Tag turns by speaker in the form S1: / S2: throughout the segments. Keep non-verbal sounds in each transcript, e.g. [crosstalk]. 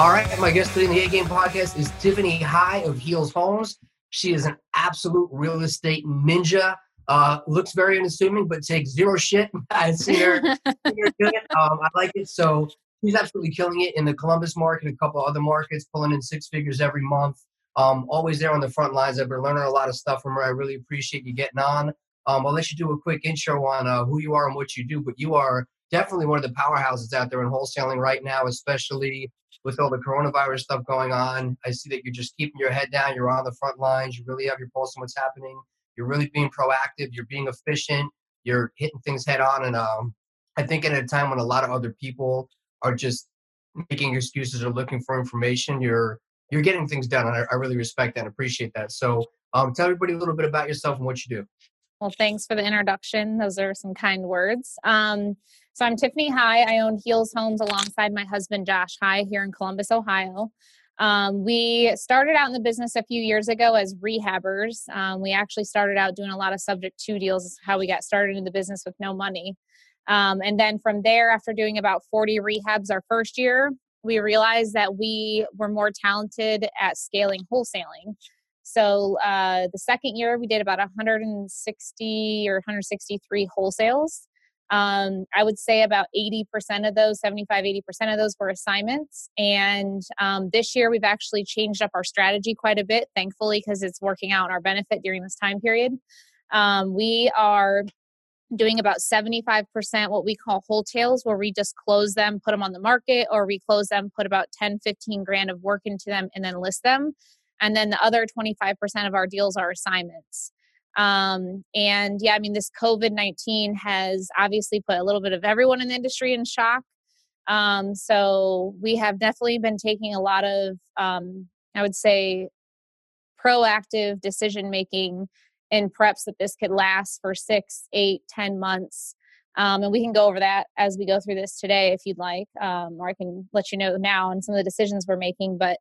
S1: All right, my guest today in the A Game podcast is Tiffany High of Heels Homes. She is an absolute real estate ninja. Uh, looks very unassuming, but takes zero shit. [laughs] I see her, see her do it. Um, I like it. So she's absolutely killing it in the Columbus market, a couple other markets, pulling in six figures every month. Um, always there on the front lines. I've been learning a lot of stuff from her. I really appreciate you getting on. Um, I'll let you do a quick intro on uh, who you are and what you do, but you are definitely one of the powerhouses out there in wholesaling right now, especially with all the coronavirus stuff going on. I see that you're just keeping your head down. You're on the front lines. You really have your pulse on what's happening. You're really being proactive. You're being efficient. You're hitting things head on. And um, I think at a time when a lot of other people are just making excuses or looking for information, you're you're getting things done. And I, I really respect that and appreciate that. So um, tell everybody a little bit about yourself and what you do.
S2: Well, thanks for the introduction. Those are some kind words. Um, so I'm Tiffany High. I own Heels Homes alongside my husband Josh High here in Columbus, Ohio. Um, we started out in the business a few years ago as rehabbers. Um, we actually started out doing a lot of subject to deals, how we got started in the business with no money. Um, and then from there, after doing about 40 rehabs our first year, we realized that we were more talented at scaling wholesaling. So uh, the second year, we did about 160 or 163 wholesales. Um, I would say about 80% of those, 75, 80% of those were assignments. And um, this year we've actually changed up our strategy quite a bit, thankfully, because it's working out in our benefit during this time period. Um, we are doing about 75% what we call wholesales, where we just close them, put them on the market, or we close them, put about 10, 15 grand of work into them, and then list them. And then the other 25% of our deals are assignments. Um, and yeah, I mean, this COVID 19 has obviously put a little bit of everyone in the industry in shock. Um, so we have definitely been taking a lot of, um, I would say, proactive decision making in preps that this could last for six, eight, ten months. Um, and we can go over that as we go through this today if you'd like, um, or I can let you know now and some of the decisions we're making. But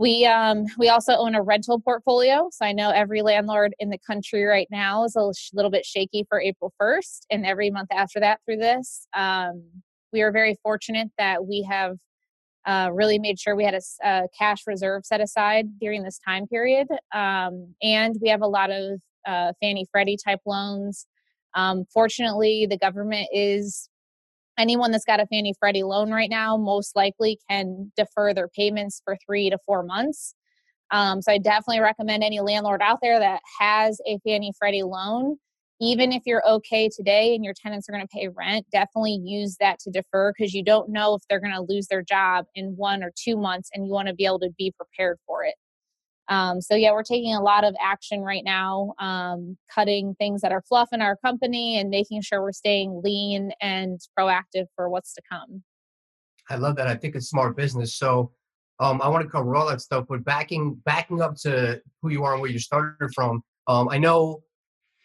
S2: we um, we also own a rental portfolio, so I know every landlord in the country right now is a little bit shaky for April first, and every month after that through this. Um, we are very fortunate that we have uh, really made sure we had a, a, cash reserve set aside during this time period, um, and we have a lot of uh, Fannie Freddie type loans. Um, fortunately, the government is anyone that's got a Fannie Freddie loan right now most likely can defer their payments for three to four months. Um, so I definitely recommend any landlord out there that has a Fannie Freddie loan, even if you're okay today and your tenants are going to pay rent, definitely use that to defer because you don't know if they're going to lose their job in one or two months and you want to be able to be prepared for it. Um, so yeah, we're taking a lot of action right now, um, cutting things that are fluff in our company and making sure we're staying lean and proactive for what's to come.
S1: I love that. I think it's smart business. So um, I want to cover all that stuff, but backing backing up to who you are and where you started from. Um, I know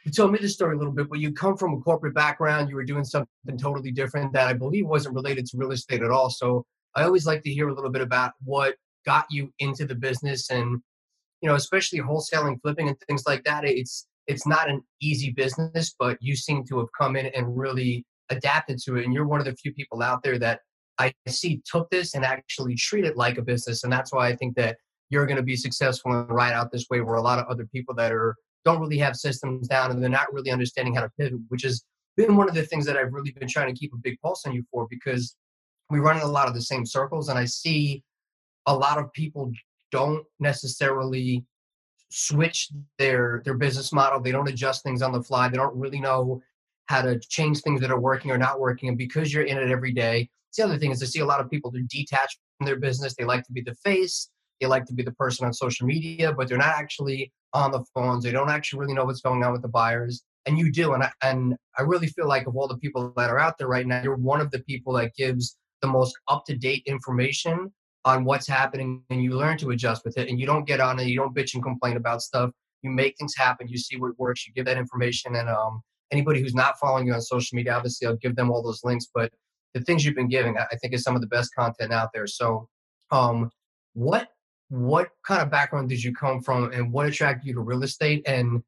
S1: you told me the story a little bit, but you come from a corporate background. You were doing something totally different that I believe wasn't related to real estate at all. So I always like to hear a little bit about what got you into the business and you know, especially wholesaling, flipping, and things like that. It's it's not an easy business, but you seem to have come in and really adapted to it. And you're one of the few people out there that I see took this and actually treat it like a business. And that's why I think that you're going to be successful and ride out this way where a lot of other people that are don't really have systems down and they're not really understanding how to pivot, which has been one of the things that I've really been trying to keep a big pulse on you for because we run in a lot of the same circles and I see a lot of people don't necessarily switch their their business model. They don't adjust things on the fly. They don't really know how to change things that are working or not working. And because you're in it every day the other thing is i see a lot of people who detach from their business. They like to be the face. They like to be the person on social media but they're not actually on the phones. They don't actually really know what's going on with the buyers. And you do. And I, and I really feel like of all the people that are out there right now you're one of the people that gives the most up-to-date information on what's happening and you learn to adjust with it and you don't get on it you don't bitch and complain about stuff. You make things happen you see what works you give that information and um, anybody who's not following you on social media obviously i'll give them all those links but the things you've been giving i think is some of the best content out there. So um, what what kind of background did you come from and what attracted you to real estate? And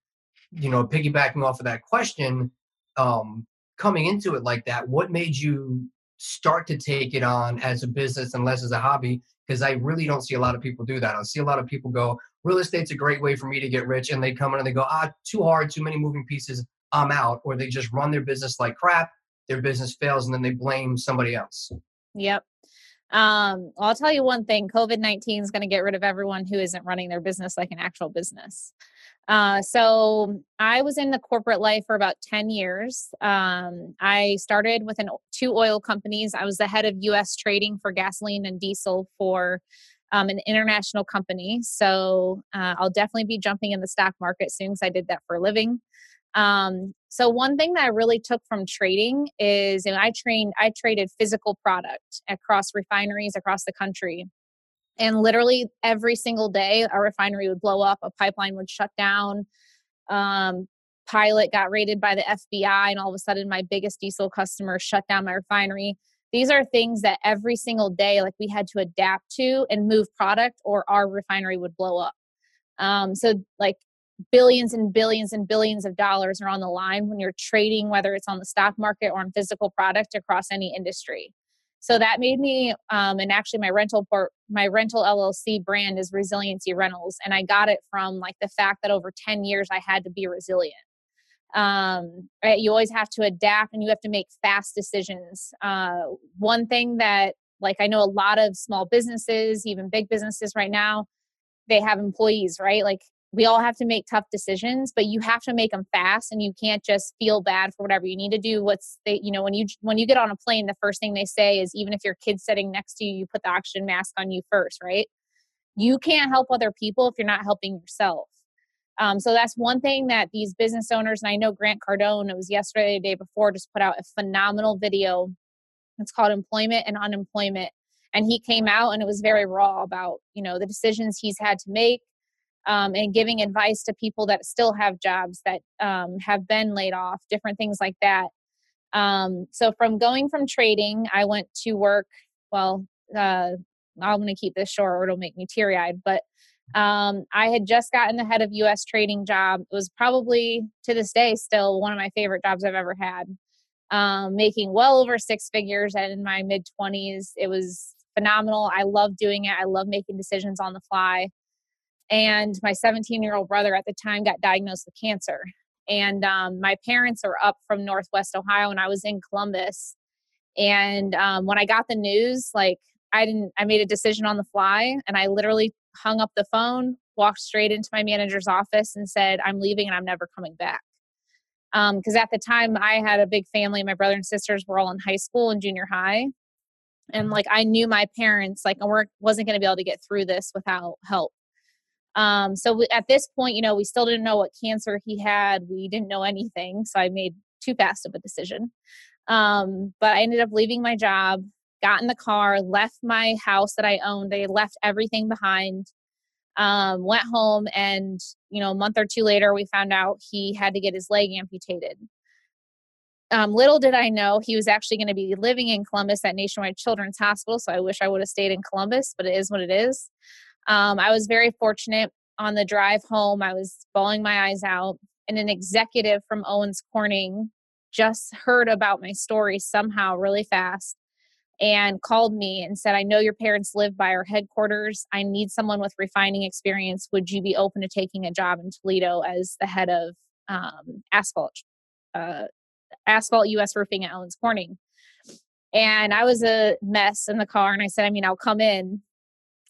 S1: you know piggybacking off of that question um, coming into it like that what made you start to take it on as a business and less as a hobby because I really don't see a lot of people do that. I see a lot of people go, real estate's a great way for me to get rich, and they come in and they go, ah, too hard, too many moving pieces, I'm out, or they just run their business like crap, their business fails, and then they blame somebody else.
S2: Yep. Um, I'll tell you one thing COVID 19 is going to get rid of everyone who isn't running their business like an actual business. Uh, so I was in the corporate life for about 10 years. Um, I started with an, two oil companies. I was the head of US trading for gasoline and diesel for um, an international company. So uh, I'll definitely be jumping in the stock market soon because I did that for a living. Um, so one thing that I really took from trading is, I trained, I traded physical product across refineries across the country. And literally every single day, a refinery would blow up, a pipeline would shut down. Um, pilot got raided by the FBI, and all of a sudden, my biggest diesel customer shut down my refinery. These are things that every single day, like we had to adapt to and move product, or our refinery would blow up. Um, so, like billions and billions and billions of dollars are on the line when you're trading, whether it's on the stock market or on physical product across any industry. So that made me, um, and actually my rental port, my rental LLC brand is Resiliency Rentals, and I got it from like the fact that over ten years I had to be resilient. Um, right? You always have to adapt, and you have to make fast decisions. Uh, one thing that, like, I know a lot of small businesses, even big businesses right now, they have employees, right? Like we all have to make tough decisions but you have to make them fast and you can't just feel bad for whatever you need to do. What's they you know when you when you get on a plane the first thing they say is even if your kid's sitting next to you you put the oxygen mask on you first right? You can't help other people if you're not helping yourself. Um, so that's one thing that these business owners and i know grant cardone it was yesterday the day before just put out a phenomenal video. It's called employment and unemployment and he came out and it was very raw about you know the decisions he's had to make um, and giving advice to people that still have jobs that um, have been laid off, different things like that. Um, so from going from trading, I went to work. Well, uh, I'm going to keep this short, or it'll make me teary eyed. But um, I had just gotten the head of U.S. trading job. It was probably to this day still one of my favorite jobs I've ever had. Um, making well over six figures and in my mid 20s. It was phenomenal. I love doing it. I love making decisions on the fly. And my 17 year old brother at the time got diagnosed with cancer. And um, my parents are up from Northwest Ohio, and I was in Columbus. And um, when I got the news, like I didn't, I made a decision on the fly, and I literally hung up the phone, walked straight into my manager's office, and said, "I'm leaving, and I'm never coming back." Because um, at the time, I had a big family. My brother and sisters were all in high school and junior high, and like I knew my parents, like I wasn't going to be able to get through this without help. Um, so we, at this point, you know, we still didn't know what cancer he had. We didn't know anything. So I made too fast of a decision. Um, but I ended up leaving my job, got in the car, left my house that I owned. I left everything behind. Um, went home, and you know, a month or two later, we found out he had to get his leg amputated. Um, little did I know he was actually going to be living in Columbus at Nationwide Children's Hospital. So I wish I would have stayed in Columbus, but it is what it is. Um, I was very fortunate on the drive home. I was bawling my eyes out, and an executive from Owens Corning just heard about my story somehow really fast and called me and said, I know your parents live by our headquarters. I need someone with refining experience. Would you be open to taking a job in Toledo as the head of um, asphalt, uh, asphalt US roofing at Owens Corning? And I was a mess in the car. And I said, I mean, I'll come in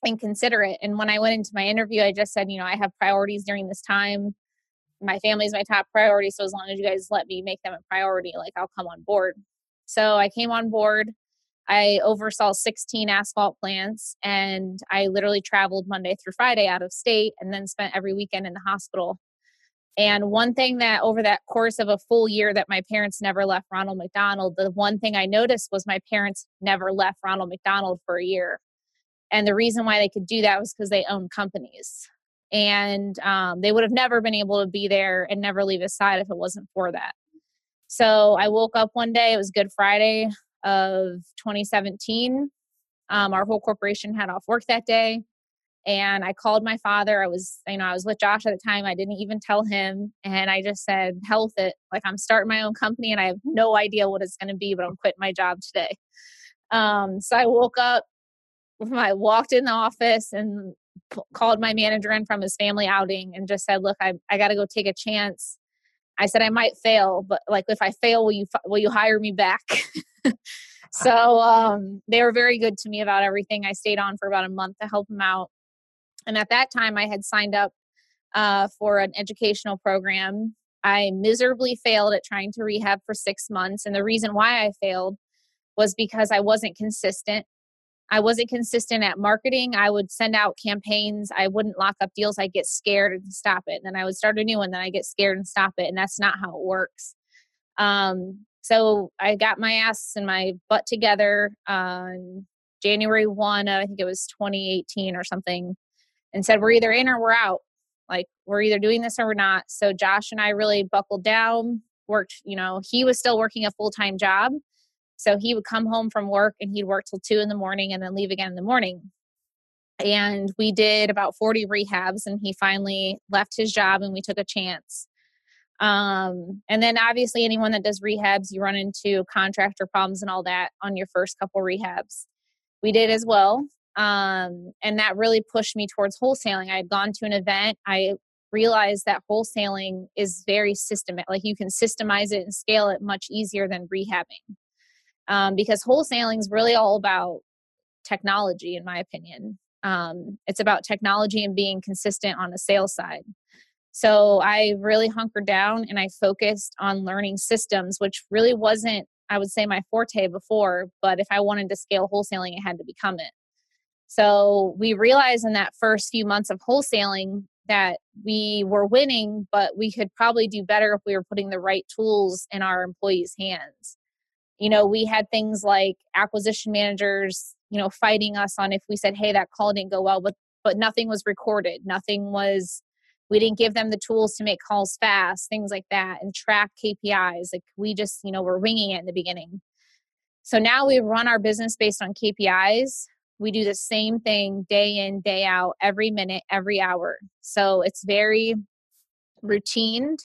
S2: and consider it. And when I went into my interview, I just said, you know, I have priorities during this time. My family is my top priority. So as long as you guys let me make them a priority, like I'll come on board. So I came on board. I oversaw 16 asphalt plants and I literally traveled Monday through Friday out of state and then spent every weekend in the hospital. And one thing that over that course of a full year that my parents never left Ronald McDonald, the one thing I noticed was my parents never left Ronald McDonald for a year And the reason why they could do that was because they own companies. And um, they would have never been able to be there and never leave his side if it wasn't for that. So I woke up one day, it was Good Friday of 2017. Um, our whole corporation had off work that day. And I called my father. I was, you know, I was with Josh at the time. I didn't even tell him. And I just said, health it. Like I'm starting my own company and I have no idea what it's going to be, but I'm quitting my job today. Um, so I woke up, I walked in the office and p- called my manager in from his family outing and just said, look, I, I got to go take a chance. I said, I might fail, but like, if I fail, will you, will you hire me back? [laughs] [laughs] so um, they were very good to me about everything. I stayed on for about a month to help them out. And at that time, I had signed up uh, for an educational program. I miserably failed at trying to rehab for six months. And the reason why I failed was because I wasn't consistent. I wasn't consistent at marketing. I would send out campaigns. I wouldn't lock up deals. I'd get scared and stop it. And then I would start a new one. Then I get scared and stop it. And that's not how it works. Um, so I got my ass and my butt together on January 1, I think it was 2018 or something and said, We're either in or we're out. Like, we're either doing this or we're not. So Josh and I really buckled down, worked, you know, he was still working a full time job. So he would come home from work and he'd work till two in the morning and then leave again in the morning. And we did about 40 rehabs and he finally left his job and we took a chance. Um, and then obviously anyone that does rehabs, you run into contractor problems and all that on your first couple rehabs. We did as well. Um, and that really pushed me towards wholesaling. I had gone to an event. I realized that wholesaling is very systematic. Like you can systemize it and scale it much easier than rehabbing. Um, because wholesaling is really all about technology, in my opinion. Um, it's about technology and being consistent on the sales side. So I really hunkered down and I focused on learning systems, which really wasn't, I would say, my forte before. But if I wanted to scale wholesaling, it had to become it. So we realized in that first few months of wholesaling that we were winning, but we could probably do better if we were putting the right tools in our employees' hands. You know, we had things like acquisition managers, you know, fighting us on if we said, hey, that call didn't go well, but but nothing was recorded. Nothing was we didn't give them the tools to make calls fast, things like that, and track KPIs. Like we just, you know, we're winging it in the beginning. So now we run our business based on KPIs we do the same thing day in, day out, every minute, every hour. So it's very routine.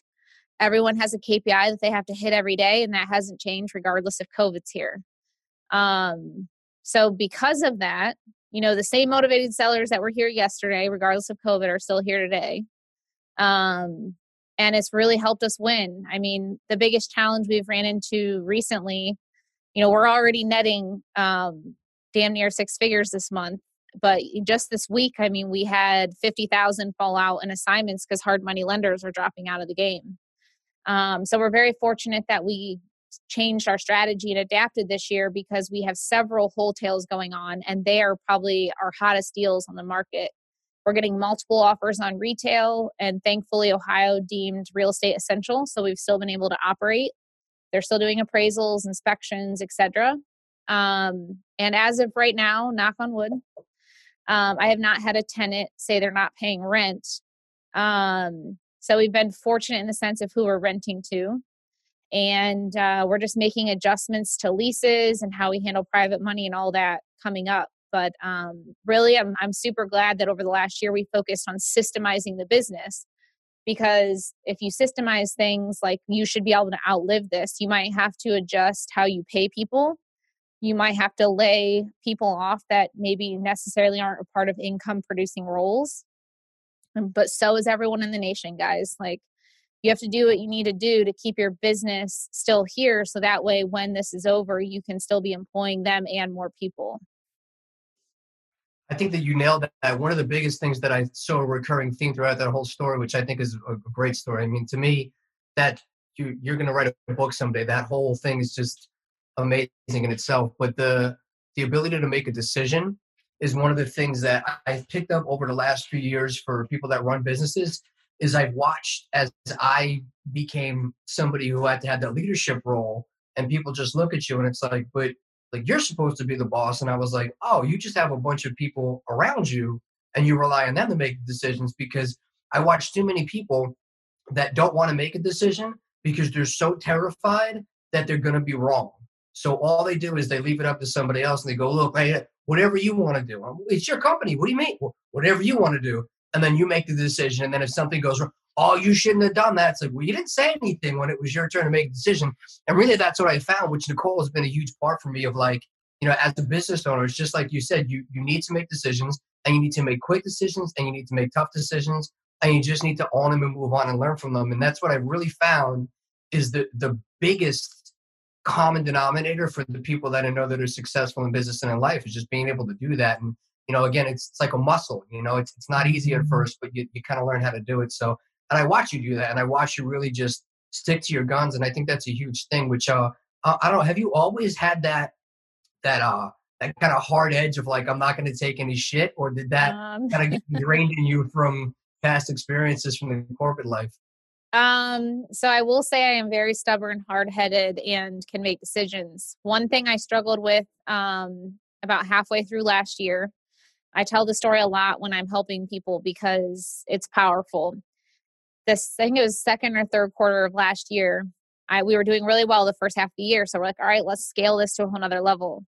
S2: Everyone has a KPI that they have to hit every day, and that hasn't changed regardless if COVID's here. Um, so, because of that, you know, the same motivated sellers that were here yesterday, regardless of COVID, are still here today. Um, and it's really helped us win. I mean, the biggest challenge we've ran into recently, you know, we're already netting um, damn near six figures this month. But just this week, I mean, we had 50,000 fall out in assignments because hard money lenders are dropping out of the game. Um, so we're very fortunate that we changed our strategy and adapted this year because we have several wholesales going on and they are probably our hottest deals on the market. We're getting multiple offers on retail and thankfully Ohio deemed real estate essential so we've still been able to operate. They're still doing appraisals, inspections, etc. Um, and as of right now, knock on wood, um, I have not had a tenant say they're not paying rent. Um, so we've been fortunate in the sense of who we're renting to. And uh, we're just making adjustments to leases and how we handle private money and all that coming up. But um, really, I'm, I'm super glad that over the last year we focused on systemizing the business because if you systemize things like you should be able to outlive this, you might have to adjust how you pay people you might have to lay people off that maybe necessarily aren't a part of income producing roles Um, but so is everyone in the nation guys. Like you have to do what you need to do to keep your business still here so that way when this is over you can still be employing them and more people.
S1: I think that you nailed that. One of the biggest things that i saw a recurring theme throughout that whole story which i think is a great story. I mean to me that you, you're going to write a book someday. That whole thing is just amazing in itself. But the the ability to make a decision is one of the things that I've picked up over the last few years for people that run businesses. Is I've watched as I became somebody who had to have that leadership role, and people just look at you and it's like, but like you're supposed to be the boss. And I was like, oh, you just have a bunch of people around you and you rely on them to make decisions because I watch too many people that don't want to make a decision because they're so terrified that they're going to be wrong. So all they do is they leave it up to somebody else and they go, look, hey, whatever you want to do. It's your company. What do you mean? Whatever you want to do. And then you make the decision. And then if something goes wrong, oh, you shouldn't have done that. It's like, well, you didn't say anything when it was your turn to make a decision. And really, that's what I found, which Nicole has been a huge part for me of like, you know, as a business owner, it's just like you said, you, you need to make decisions and you need to make quick decisions and you need to make tough decisions and you just need to own them and move on and learn from them. And that's what I really found is the, the biggest common denominator for the people that I know that are successful in business and in life is just being able to do that. And, you know, again, it's, it's like a muscle, you know, it's, it's not easy at mm-hmm. first, but you, you kind of learn how to do it. So and I watch you do that, and I watch you really just stick to your guns, and I think that's a huge thing. Which uh, I don't know, have you always had that that uh that kind of hard edge of like I'm not going to take any shit, or did that um, kind of get ingrained in you [laughs] from past experiences from the corporate life?
S2: Um, so I will say I am very stubborn, hard headed, and can make decisions. One thing I struggled with um, about halfway through last year, I tell the story a lot when I'm helping people because it's powerful this I think it was second or third quarter of last year. I we were doing really well the first half of the year. So we're like, all right, let's scale this to a whole nother level.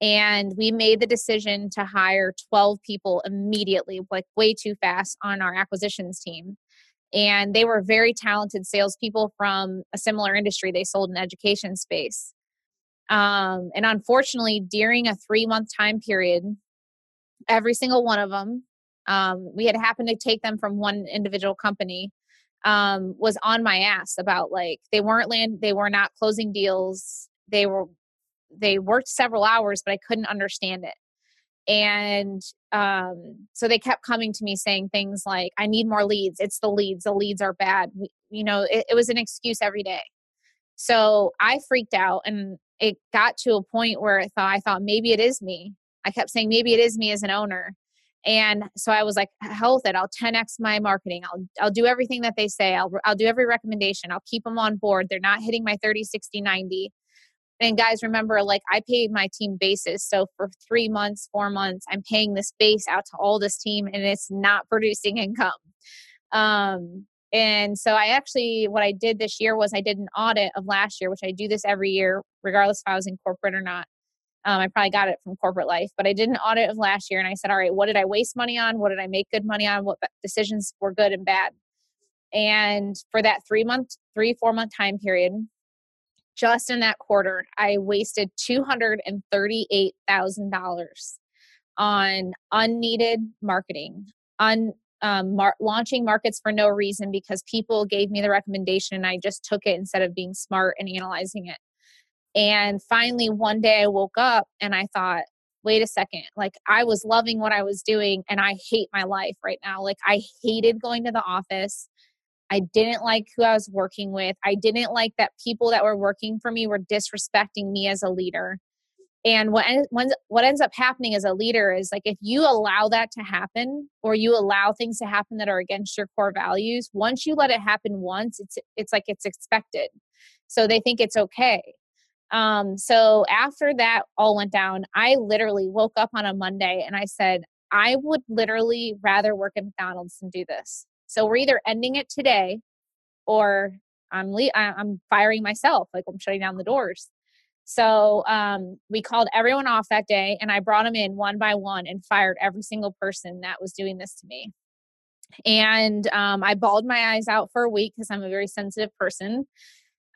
S2: And we made the decision to hire 12 people immediately, like way too fast on our acquisitions team. And they were very talented salespeople from a similar industry. They sold in education space. Um, and unfortunately, during a three month time period, every single one of them, um, we had happened to take them from one individual company um, was on my ass about like they weren't land they were not closing deals they were they worked several hours but i couldn't understand it and um, so they kept coming to me saying things like i need more leads it's the leads the leads are bad we, you know it, it was an excuse every day so i freaked out and it got to a point where i thought i thought maybe it is me i kept saying maybe it is me as an owner and so I was like, hell with it. I'll 10x my marketing. I'll I'll do everything that they say. I'll I'll do every recommendation. I'll keep them on board. They're not hitting my 30, 60, 90. And guys, remember, like I paid my team basis. So for three months, four months, I'm paying this base out to all this team and it's not producing [laughs] income. Um, and so I actually, what I did this year was I did an audit of last year, which I do this every year, regardless if I was in corporate or not. Um, I probably got it from corporate life, but I did an audit of last year and I said, all right, what did I waste money on? What did I make good money on? What decisions were good and bad? And for that three month, three, four month time period, just in that quarter, I wasted $238,000 on unneeded marketing, on um, mar- launching markets for no reason because people gave me the recommendation and I just took it instead of being smart and analyzing it. And finally, one day I woke up and I thought, wait a second, like I was loving what I was doing and I hate my life right now. Like I hated going to the office. I didn't like who I was working with. I didn't like that people that were working for me were disrespecting me as a leader. And what what ends up happening as a leader is like if you allow that to happen or you allow things to happen that are against your core values, once you let it happen once, it's it's like it's expected. So they think it's okay. Um, so after that all went down, I literally woke up on a Monday and I said, I would literally rather work at McDonald's than do this. So we're either ending it today or I'm le- I'm firing myself, like I'm shutting down the doors. So um, we called everyone off that day, and I brought them in one by one and fired every single person that was doing this to me. And um, I bawled my eyes out for a week because I'm a very sensitive person.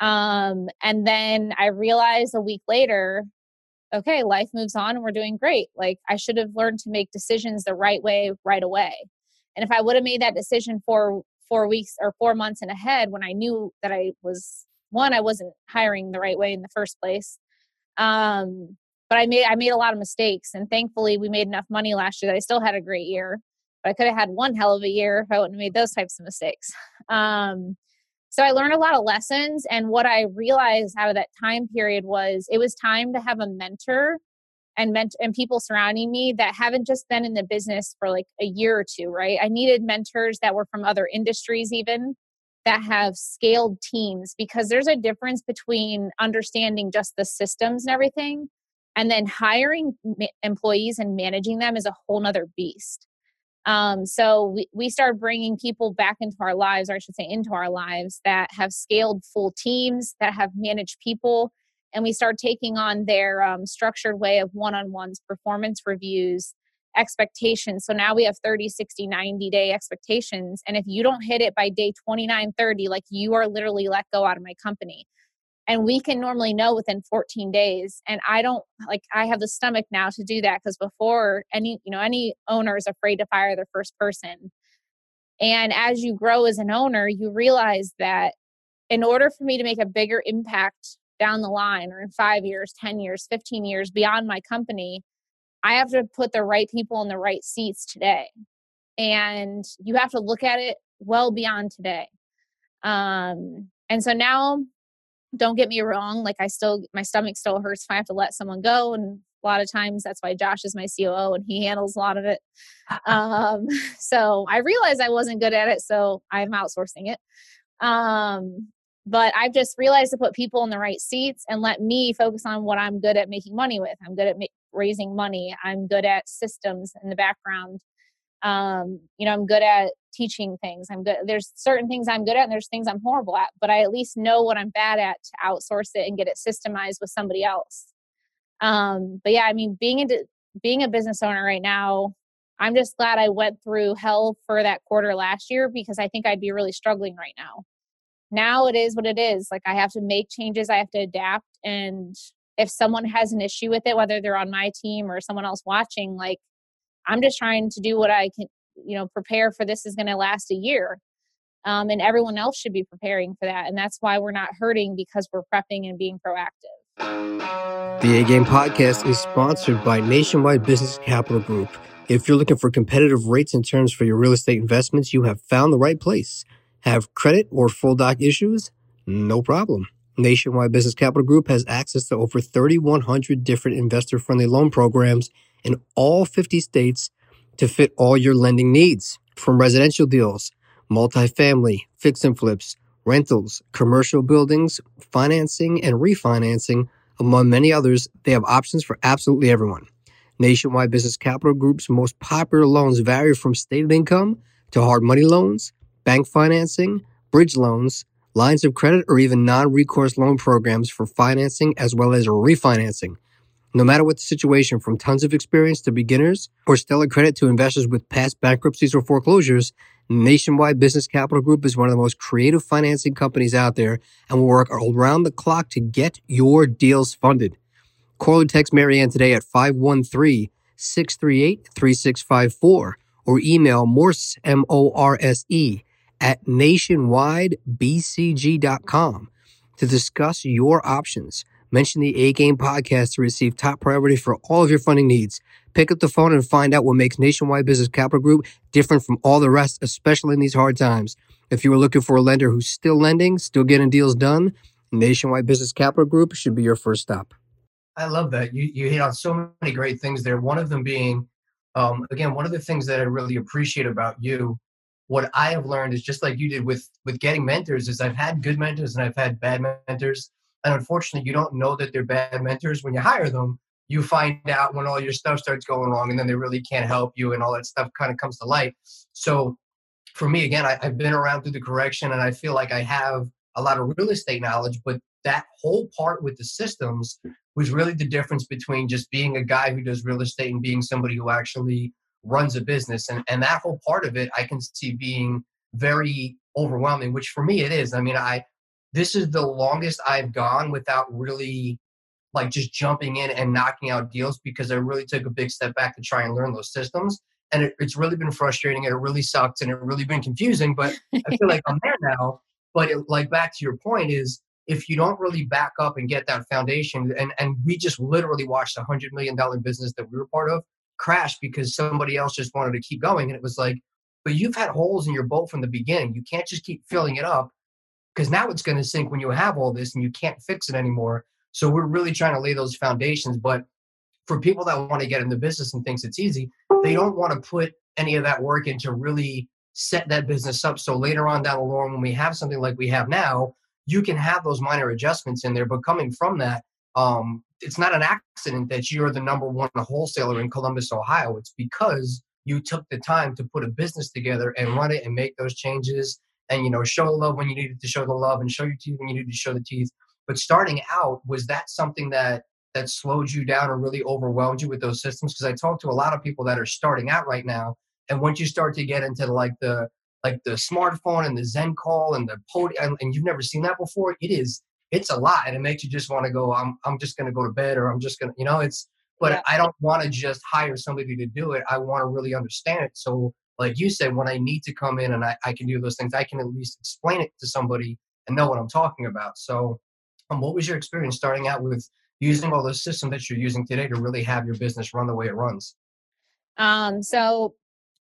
S2: Um, and then I realized a week later, okay, life moves on and we're doing great. Like I should have learned to make decisions the right way right away. And if I would have made that decision for four weeks or four months and ahead when I knew that I was one, I wasn't hiring the right way in the first place. Um, but I made I made a lot of mistakes and thankfully we made enough money last year that I still had a great year. But I could have had one hell of a year if I wouldn't have made those types of mistakes. [laughs] Um, so I learned a lot of lessons. And what I realized out of that time period was it was time to have a mentor and ment- and people surrounding me that haven't just been in the business for like a year or two, right? I needed mentors that were from other industries even that have scaled teams because there's a difference between understanding just the systems and everything and then hiring ma- employees and managing them is a whole nother beast um, so we, we started bringing people back into our lives or i should say into our lives that have scaled full teams that have managed people and we start taking on their um, structured way of one-on-ones performance reviews expectations. So now we have 30 60 90 day expectations and if you don't hit it by day 29 30 like you are literally let go out of my company. And we can normally know within 14 days and i don't like i have the stomach now to do that because before any you know any owner is afraid to fire their first person. And as you grow as an owner you realize that in order for me to make a bigger impact down the line or in 5 years 10 years 15 years beyond my company i have to put the right people in the right seats today. And you have to look at it well beyond today. Um and so now don't get me wrong like i still my stomach still hurts if i have to let someone go and a lot of times that's why josh is my coo and he handles a lot of it. [laughs] Um, [laughs] so i realized i wasn't good at it so i'm outsourcing it. Um, but i've just realized to put people in the right seats and let me focus on what i'm good at making money with. I'm good at ma- raising money. I'm good at systems in the background. Um, you know i'm good at teaching things. I'm good there's certain things i'm good at and there's things i'm horrible at but i at least know what i'm bad at to outsource it and get it systemized with somebody else. Um, but yeah i mean being being a business owner right now i'm just glad i went through hell for that quarter last year because i think i'd be really struggling right now now it is what it is like i have to make changes i have to adapt and if someone has an issue with it whether they're on my team or someone else watching like I'm just trying to do what I can, you know, prepare for this is going to last a year. Um, and everyone else should be preparing for that. And that's why we're not hurting because we're prepping and being proactive.
S3: The A Game podcast is sponsored by Nationwide Business Capital Group. If you're looking for competitive rates and terms for your real estate investments, you have found the right place. Have credit or full doc issues? No problem. Nationwide Business Capital Group has access to over 3,100 different investor friendly loan programs in all 50 states to fit all your lending needs. From residential deals, multifamily, fix and flips, rentals, commercial buildings, financing and refinancing, among many others, they have options for absolutely everyone. Nationwide Business Capital Group's most popular loans vary from stated income to hard money loans, bank financing, bridge loans, lines of credit, or even non recourse loan programs for financing as well as refinancing. No matter what the situation, from tons of experience to beginners or stellar credit to investors with past bankruptcies or foreclosures, Nationwide Business Capital Group is one of the most creative financing companies out there and will work around the clock to get your deals funded. Call or text Marianne today at 513 638 3654 or email Morse, M O R S E, at nationwidebcg.com to discuss your options. Mention the A Game podcast to receive top priority for all of your funding needs. Pick up the phone and find out what makes Nationwide Business Capital Group different from all the rest, especially in these hard times. If you are looking for a lender who's still lending, still getting deals done, Nationwide Business Capital Group should be your first stop.
S1: I love that. You, you hit on so many great things there. One of them being, um, again, one of the things that I really appreciate about you, what I have learned is just like you did with with getting mentors, is I've had good mentors and I've had bad mentors. And unfortunately, you don't know that they're bad mentors when you hire them. You find out when all your stuff starts going wrong, and then they really can't help you, and all that stuff kind of comes to light. So, for me, again, I, I've been around through the correction, and I feel like I have a lot of real estate knowledge, but that whole part with the systems was really the difference between just being a guy who does real estate and being somebody who actually runs a business. And, and that whole part of it, I can see being very overwhelming, which for me it is. I mean, I, this is the longest I've gone without really like just jumping in and knocking out deals because I really took a big step back to try and learn those systems. And it, it's really been frustrating and it really sucks and it really been confusing, but I feel like I'm there now. But it, like back to your point is if you don't really back up and get that foundation, and, and we just literally watched a hundred million dollar business that we were part of crash because somebody else just wanted to keep going. And it was like, but you've had holes in your boat from the beginning. You can't just keep filling it up because now it's going to sink when you have all this and you can't fix it anymore. So we're really trying to lay those foundations. But for people that want to get in the business and thinks it's easy, they don't want to put any of that work into really set that business up. So later on down the line, when we have something like we have now, you can have those minor adjustments in there. But coming from that, um, it's not an accident that you're the number one wholesaler in Columbus, Ohio. It's because you took the time to put a business together and run it and make those changes and you know show the love when you needed to show the love and show your teeth when you needed to show the teeth but starting out was that something that that slowed you down or really overwhelmed you with those systems because i talk to a lot of people that are starting out right now and once you start to get into like the like the smartphone and the Xencall and the Podio and, and you've never seen that before it is it's a lot and it makes you just want to go i'm, I'm just going to go to bed or i'm just going to you know it's but yeah. i don't want to just hire somebody to do it i want to really understand it so like you said when i need to come in and I, I can do those things i can at least explain it to somebody and know what i'm talking about so um, what was your experience starting out with using all those systems that you're using today to really have your business run the way it runs
S2: um so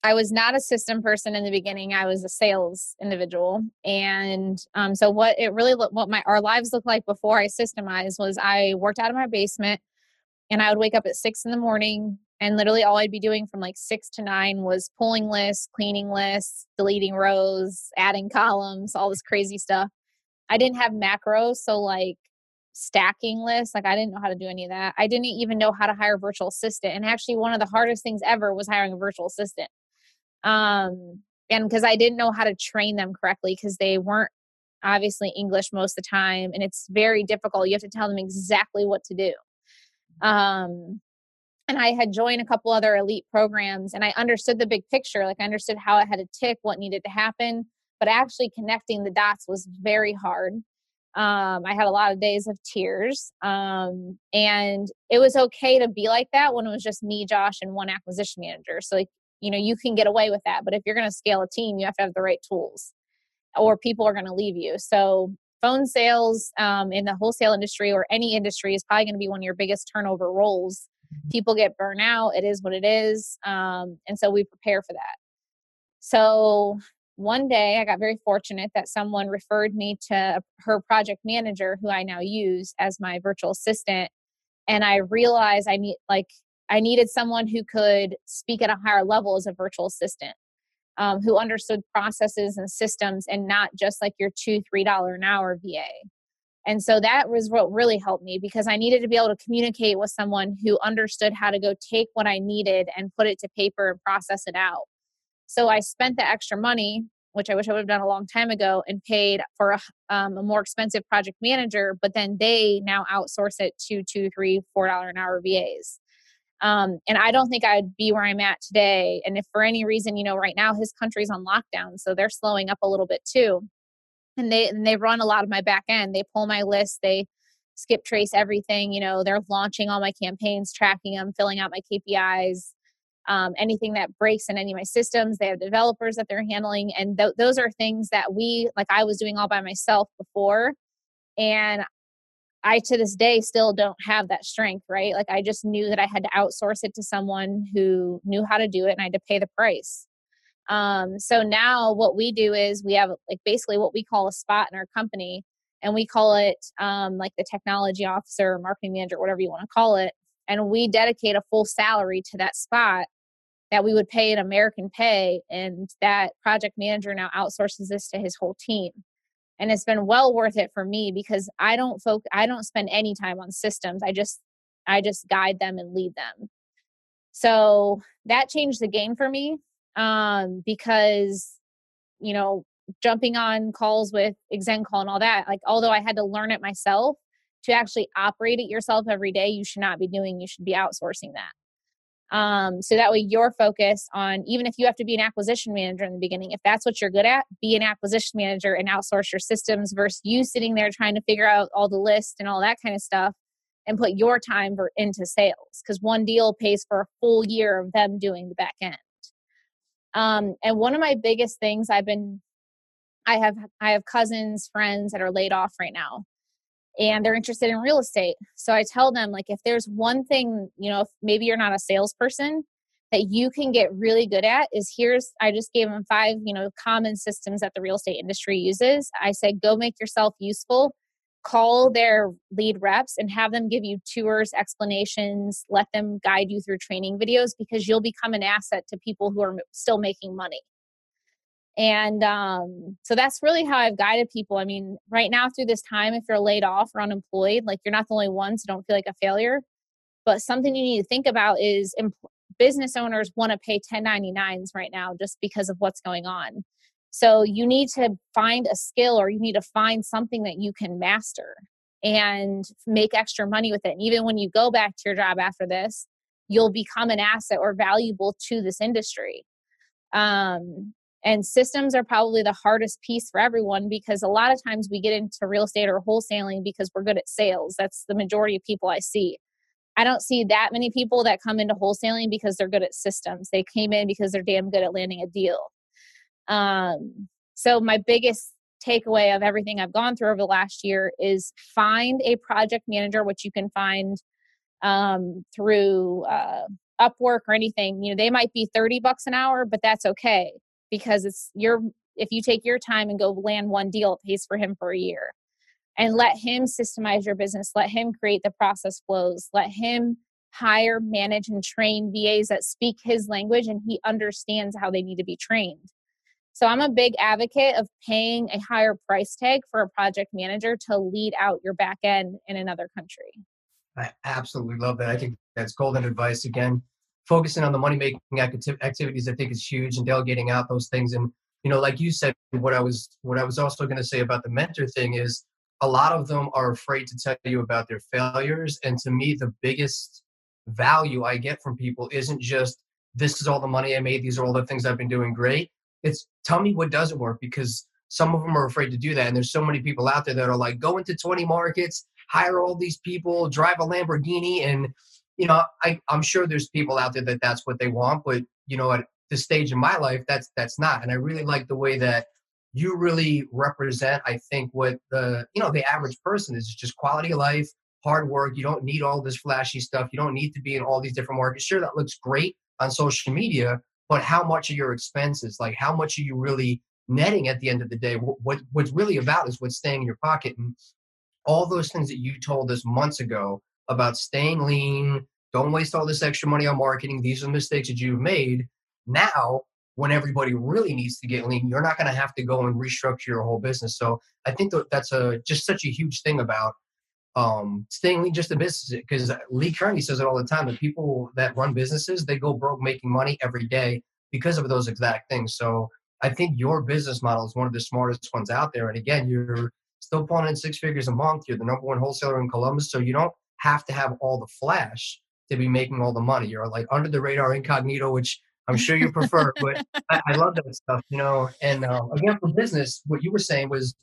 S2: I was not a system person in the beginning. I was a sales individual, and um, so what it really looked, what my our lives looked like before I systemized was I worked out of my basement, and I would wake up at six in the morning, and literally all I'd be doing from like six to nine was pulling lists, cleaning lists, deleting rows, adding columns, all this crazy stuff. I didn't have macros, so like stacking lists. Like I didn't know how to do any of that. I didn't even know how to hire a virtual assistant. And actually, one of the hardest things ever was hiring a virtual assistant um, and because I didn't know how to train them correctly because they weren't obviously English most of the time, and it's very difficult. You have to tell them exactly what to do. Um, and I had joined a couple other elite programs, and I understood the big picture. Like I understood how it had to tick, what needed to happen, but actually connecting the dots was very hard. Um, I had a lot of days of tears. Um, and it was okay to be like that when it was just me, Josh, and one acquisition manager. So like you know you can get away with that but if you're going to scale a team you have to have the right tools or people are going to leave you. So phone sales um, in the wholesale industry or any industry is probably going to be one of your biggest turnover roles. Mm-hmm. people get burnt out it is what it is um, and so we prepare for that. So one day i got very fortunate that someone referred me to her project manager who i now use as my virtual assistant and i realized i need like I needed someone who could speak at a higher level as a virtual assistant, um, who understood processes and systems and not just like your two, three dollar an hour VA. And so that was what really helped me because I needed to be able to communicate with someone who understood how to go take what I needed and put it to paper and process it out. So I spent the extra money, which I wish I would have done a long time ago, and paid for a, um, a more expensive project manager. But then they now outsource it to two, three, four dollar an hour VAs. Um, and I don't think I'd be where I'm at today. And if for any reason, you know, right now his country's on lockdown, so they're slowing up a little bit too. And they and they run a lot of my back end. They pull my list. They skip trace everything. You know, they're launching all my campaigns, tracking them, filling out my KPIs. Um, anything that breaks in any of my systems, they have developers that they're handling, and th- those are things that we like. I was doing all by myself before, and I to this day still don't have that strength, right? Like I just knew that I had to outsource it to someone who knew how to do it and I had to pay the price. Um, so now what we do is we have like basically what we call a spot in our company and we call it um, like the technology officer, marketing manager, whatever you want to call it. And we dedicate a full salary to that spot that we would pay an American pay. And that project manager now outsources this to his whole team and it's been well worth it for me because i don't folk i don't spend any time on systems i just i just guide them and lead them. So that changed the game for me um because you know jumping on calls with Xencall and all that like although i had to learn it myself to actually operate it yourself every day you should not be doing you should be outsourcing that um, so that way you're focused on, even if you have to be an acquisition manager in the beginning, if that's what you're good at, be an acquisition manager and outsource your systems versus you sitting there trying to figure out all the list and all that kind of stuff and put your time for, into sales because one deal pays for a full year of them doing the back end. Um, and one of my biggest things I've been, I have, I have cousins, friends that are laid off right now and they're interested in real estate. So I tell them like if there's one thing, you know, maybe you're not a salesperson that you can get really good at is here's I just gave them five, you know, common systems that the real estate industry uses. I said go make yourself useful. Call their lead reps and have them give you tours, explanations, let them guide you through training videos because you'll become an asset to people who are still making money. And um, so that's really how I've guided people. I mean, right now through this time, if you're laid off or unemployed, like you're not the only one, so don't feel like a failure. But something you need to think about is business owners want to pay 1099s right now just because of what's going on. So you need to find a skill or you need to find something that you can master and make extra money with it. And even when you go back to your job after this, you'll become an asset or valuable to this industry. Um, and systems are probably the hardest piece for everyone because a lot of times we get into real estate or wholesaling because we're good at sales. That's the majority of people I see. I don't see that many people that come into wholesaling because they're good at systems. They came in because they're damn good at landing a deal. Um, so, my biggest takeaway of everything I've gone through over the last year is find a project manager, which you can find um, through uh, Upwork or anything. You know, they might be 30 bucks an hour, but that's okay because it's your, if you take your time and go land one deal, it pays for him for a year. And let him systemize your business let him create the process flows let him hire manage and train vas that speak his language and he understands how they need to be trained. So i'm a big advocate of paying a higher price tag for a project manager to lead out your back end in another country.
S1: I absolutely love that. I think that's golden advice again focusing on the money making activities i think is huge and delegating out those things and you know like you said what i was what i was also going to say about the mentor thing is a lot of them are afraid to tell you about their failures. And to me, the biggest value I get from people isn't just this is all the money I made, these are all the things I've been doing great. It's tell me what doesn't work because some of them are afraid to do that. And there's so many people out there that are like, go into 20 markets, hire all these people, drive a Lamborghini. And, you know, I, I'm sure there's people out there that that's what they want. But, you know, at this stage in my life, that's, that's not. And I really like the way that you really represent i think what the you know the average person is just quality of life hard work you don't need all this flashy stuff you don't need to be in all these different markets sure that looks great on social media but how much are your expenses like how much are you really netting at the end of the day what, what what's really about is what's staying in your pocket and all those things that you told us months ago about staying lean don't waste all this extra money on marketing these are the mistakes that you've made now when everybody really needs to get lean, you're not going to have to go and restructure your whole business. So I think that that's a just such a huge thing about um, staying lean just a business because Lee Kearney says it all the time. The people that run businesses they go broke making money every day because of those exact things. So I think your business model is one of the smartest ones out there. And again, you're still pulling in six figures a month. You're the number one wholesaler in Columbus, so you don't have to have all the flash to be making all the money. You're like under the radar incognito, which I'm sure you prefer, but I, I, love that stuff, you know. And uh, again, for business, what you were saying was,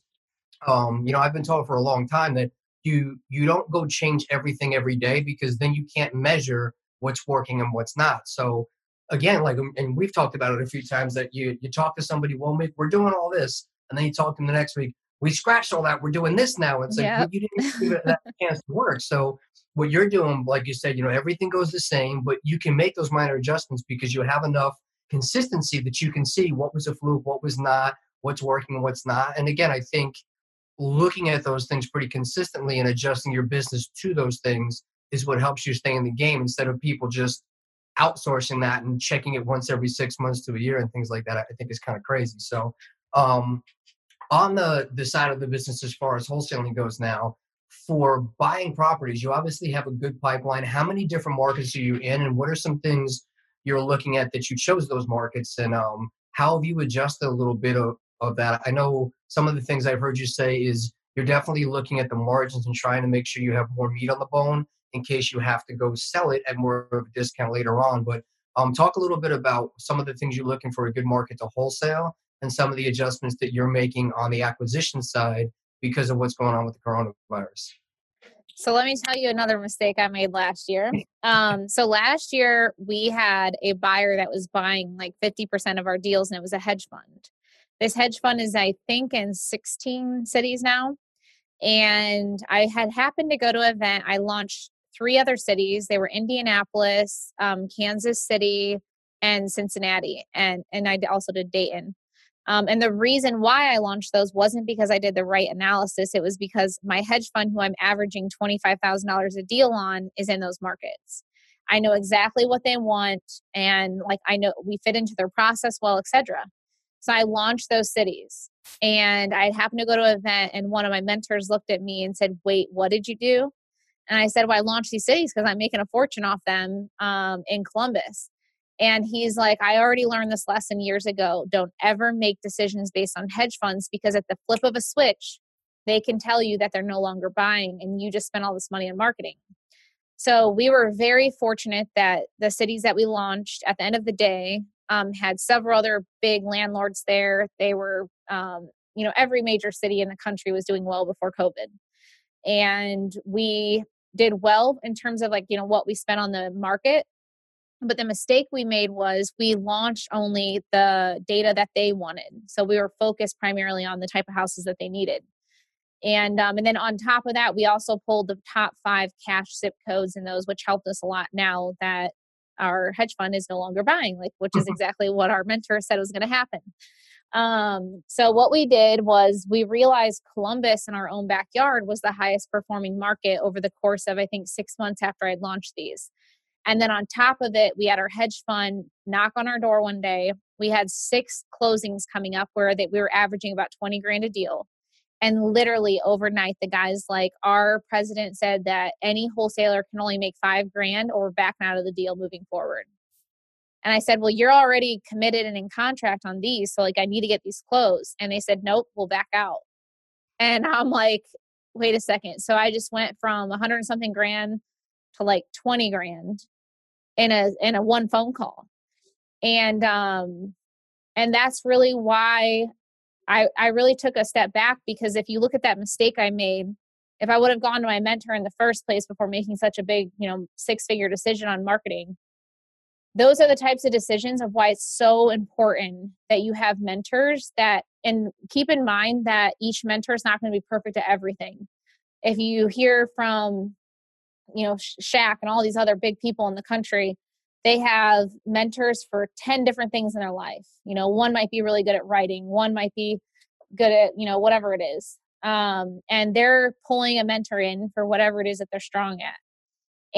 S1: um, you know, I've been told for a long time that you you don't go change everything every day because then you can't measure what's working and what's not. So again, like, um, and we've talked about it a few times that you you talk to somebody, well, we're doing all this, and then you talk to them the next week, we scratched all that, we're doing this now. It's like yep. you didn't give it that [laughs] chance to work. So what you're doing, like you said, you know, everything goes the same, but you can make those minor adjustments because you have enough consistency that you can see what was a fluke, what was not, what's working, what's not. And again, I think looking at those things pretty consistently and adjusting your business to those things is what helps you stay in the game instead of people just outsourcing that and checking it once every six months to a year and things like that. I think is kind of crazy. So, um, on the the side of the business as far as wholesaling goes now, for buying properties, you obviously have a good pipeline. How many different markets are you in, and what are some things you're looking at that you chose those markets, and um, how have you adjusted a little bit of, of that? I know some of the things I've heard you say is you're definitely looking at the margins and trying to make sure you have more meat on the bone in case you have to go sell it at more of a discount later on. But um, talk a little bit about some of the things you're looking for a good market to wholesale and some of the adjustments that you're making on the acquisition side because of what's going on with the coronavirus.
S2: So let me tell you another mistake I made last year. Um, so last year we had a buyer that was buying like 50% of our deals and it was a hedge fund. This hedge fund is, I think, in 16 cities now. And I had happened to go to an event. I launched three other cities. They were Indianapolis, um, Kansas City, and Cincinnati. And, and I also did Dayton. Um, and the reason why I launched those wasn't because I did the right analysis. It was because my hedge fund, who I'm averaging $25,000 a deal on, is in those markets. I know exactly what they want and like I know we fit into their process well, etc. So I launched those cities. And I happened to go to an event, and one of my mentors looked at me and said, Wait, what did you do? And I said, Well, I launched these cities because I'm making a fortune off them um, in Columbus. And he's like, I already learned this lesson years ago. Don't ever make decisions based on hedge funds because at the flip of a switch, they can tell you that they're no longer buying and you just spent all this money on marketing. So we were very fortunate that the cities that we launched at the end of the day um, had several other big landlords there. They were, um, you know, every major city in the country was doing well before COVID. And we did well in terms of like, you know, what we spent on the market. But the mistake we made was we launched only the data that they wanted. So we were focused primarily on the type of houses that they needed. And um, and then on top of that, we also pulled the top five cash zip codes in those, which helped us a lot now that our hedge fund is no longer buying, like which is mm-hmm. exactly what our mentor said was going to happen. Um, so what we did was we realized Columbus in our own backyard was the highest performing market over the course of I think six months after I'd launched these. And then on top of it, we had our hedge fund knock on our door one day. We had six closings coming up where they, we were averaging about 20 grand a deal. And literally overnight, the guy's like, Our president said that any wholesaler can only make five grand or backing out of the deal moving forward. And I said, Well, you're already committed and in contract on these. So, like, I need to get these closed. And they said, Nope, we'll back out. And I'm like, Wait a second. So I just went from 100 something grand to like 20 grand in a in a one phone call and um and that's really why I, I really took a step back because if you look at that mistake I made, if I would have gone to my mentor in the first place before making such a big, you know, six figure decision on marketing, those are the types of decisions of why it's so important that you have mentors that and keep in mind that each mentor is not going to be perfect at everything. If you hear from, you know, Shaq and all these other big people in the country, they have mentors for 10 different things in their life. You know one might be really good at writing one might be good at you know whatever it is. Um, and they're pulling a mentor in for whatever it is that they're strong at.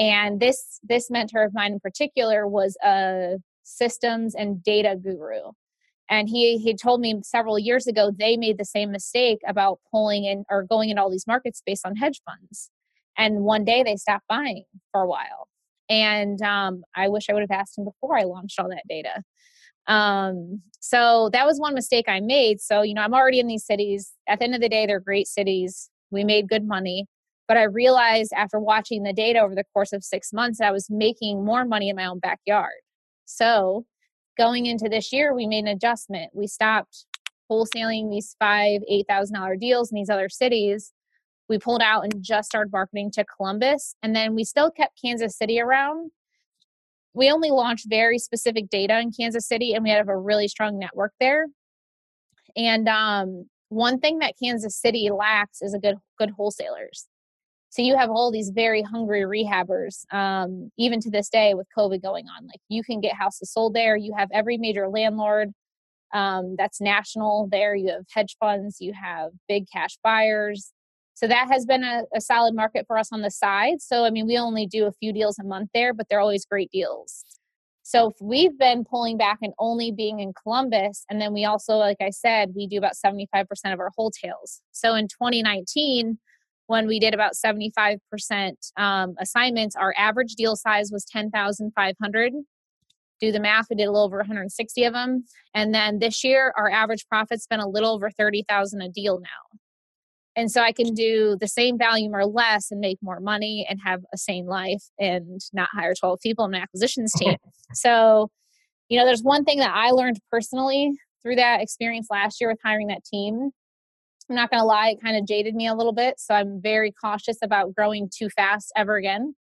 S2: And this this mentor of mine in particular was a systems and data guru. And he he told me several years ago they made the same mistake about pulling in or going in all these markets based on hedge funds and one day they stopped buying for a while and um, I wish I would have asked him before I launched all that data. Um, so that was one mistake I made. So, you know, I'm already in these cities. At the end of the day, they're great cities. We made good money. But I realized after watching the data over the course of six months that I was making more money in my own backyard. So going into this year, we made an adjustment. We stopped wholesaling these five, eight thousand dollar deals in these other cities we pulled out and just started marketing to Columbus. And then we still kept Kansas City around. We only launched very specific data in Kansas City and we have a really strong network there. And um, one thing that Kansas City lacks is a good good wholesalers. So you have all these very hungry rehabbers, um, even to this day with COVID going on. Like you can get houses sold there. You have every major landlord um, that's national there. You have hedge funds. You have big cash buyers. So that has been a, a, solid market for us on the side. So, I mean, we only do a few deals a month there, but they're always great deals. So we've been pulling back and only being in Columbus. And then we also, like I said, we do about 75% of our wholetails. So in 2019, when we did about 75% um, assignments, our average deal size was 10,500. Do the math, we did a little over 160 of them. And then this year, our average profit's been a little over 30,000 a deal now. And so I can do the same volume or less and make more money and have a sane life and not hire 12 people in my acquisitions [laughs] team. so, you know, there's one thing that I learned personally through that experience last year with hiring that team. I'm not going to lie, it kind of jaded me a little bit. So I'm very cautious about growing too fast ever again.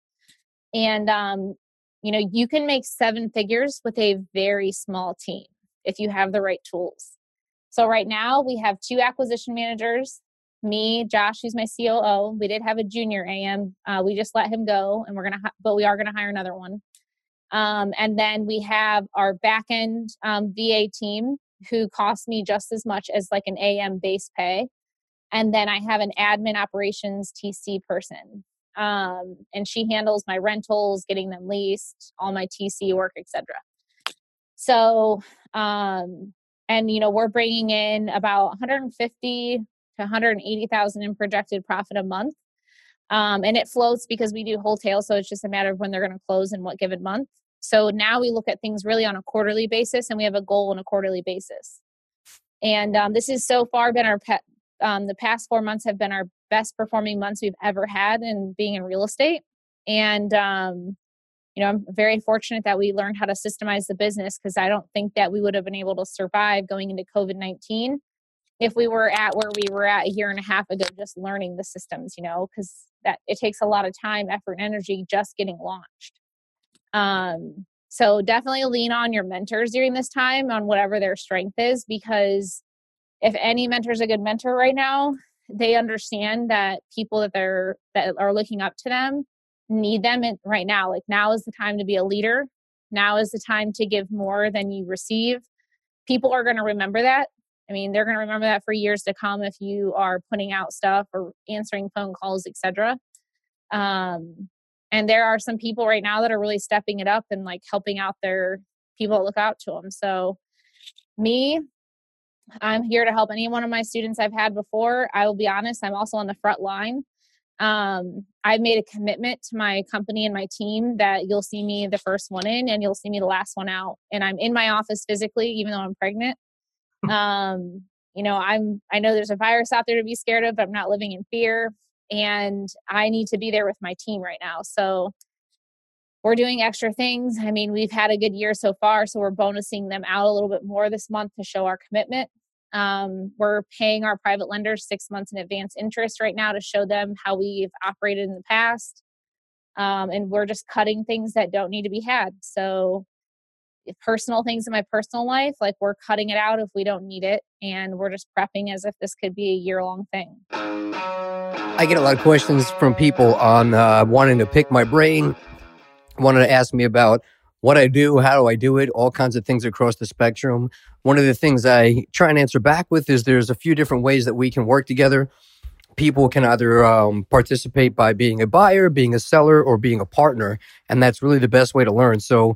S2: And, um, you know, you can make seven figures with a very small team if you have the right tools. So right now we have two acquisition managers me, Josh, who's my COO. We did have a junior AM. Uh, we just let him go, and we're gonna, but we are gonna hire another one. Um, and then we have our back end um, VA team who cost me just as much as like an AM base pay. And then I have an admin operations TC person. Um, and she handles my rentals, getting them leased, all my TC work, etc. So um, and you know we're bringing in about 150 to 180,000 in projected profit a month. Um, and it floats because we do wholesale, so it's just a matter of when they're going to close in what given month. So now we look at things really on a quarterly basis, and we have a goal on a quarterly basis. And um, this has so far been our pet. Um, the past four months have been our best performing months we've ever had in being in real estate. And um, you know, I'm very fortunate that we learned how to systemize the business because I don't think that we would have been able to survive going into COVID 19 if we were at where we were at a year and a half ago, just learning the systems, you know, because that it takes a lot of time, effort, and energy just getting launched. Um, so definitely lean on your mentors during this time on whatever their strength is, because if any mentor is a good mentor right now, they understand that people that they're that are looking up to them need them in, right now. Like now is the time to be a leader. Now is the time to give more than you receive. People are going to remember that. I mean, they're going to remember that for years to come if you are putting out stuff or answering phone calls, etc. Um, and there are some people right now that are really stepping it up and like helping out their people that look out to them. So, me, I'm here to help any one of my students I've had before. I will be honest, I'm also on the front line um, I've made a commitment to my company and my team that you'll see me the first one in and you'll see me the last one out. And I'm in my office physically, even though I'm pregnant. [laughs] um, you know, I'm I know there's a virus out there to be scared of, but I'm not living in fear. And I need to be there with my team right now. So we're doing extra things. I mean, we've had a good year so far, so we're bonusing them out a little bit more this month to show our commitment. Um, we're paying our private lenders six months in advance interest right now to show them how we've operated in the past. Um, and we're just cutting things that don't need to be had. So, personal things in my personal life, like we're cutting it out if we don't need it. And we're just prepping as if this could be a year long thing.
S3: I get a lot of questions from people on uh, wanting to pick my brain, wanting to ask me about what I do, how do I do it, all kinds of things across the spectrum. One of the things I try and answer back with is there's a few different ways that we can work together. People can either um, participate by being a buyer, being a seller, or being a partner. And that's really the best way to learn. So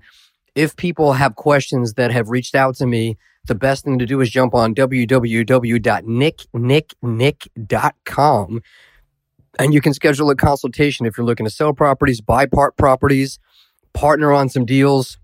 S3: if people have questions that have reached out to me, the best thing to do is jump on www.nicknicknick.com and you can schedule a consultation if you're looking to sell properties, buy part properties, partner on some deals,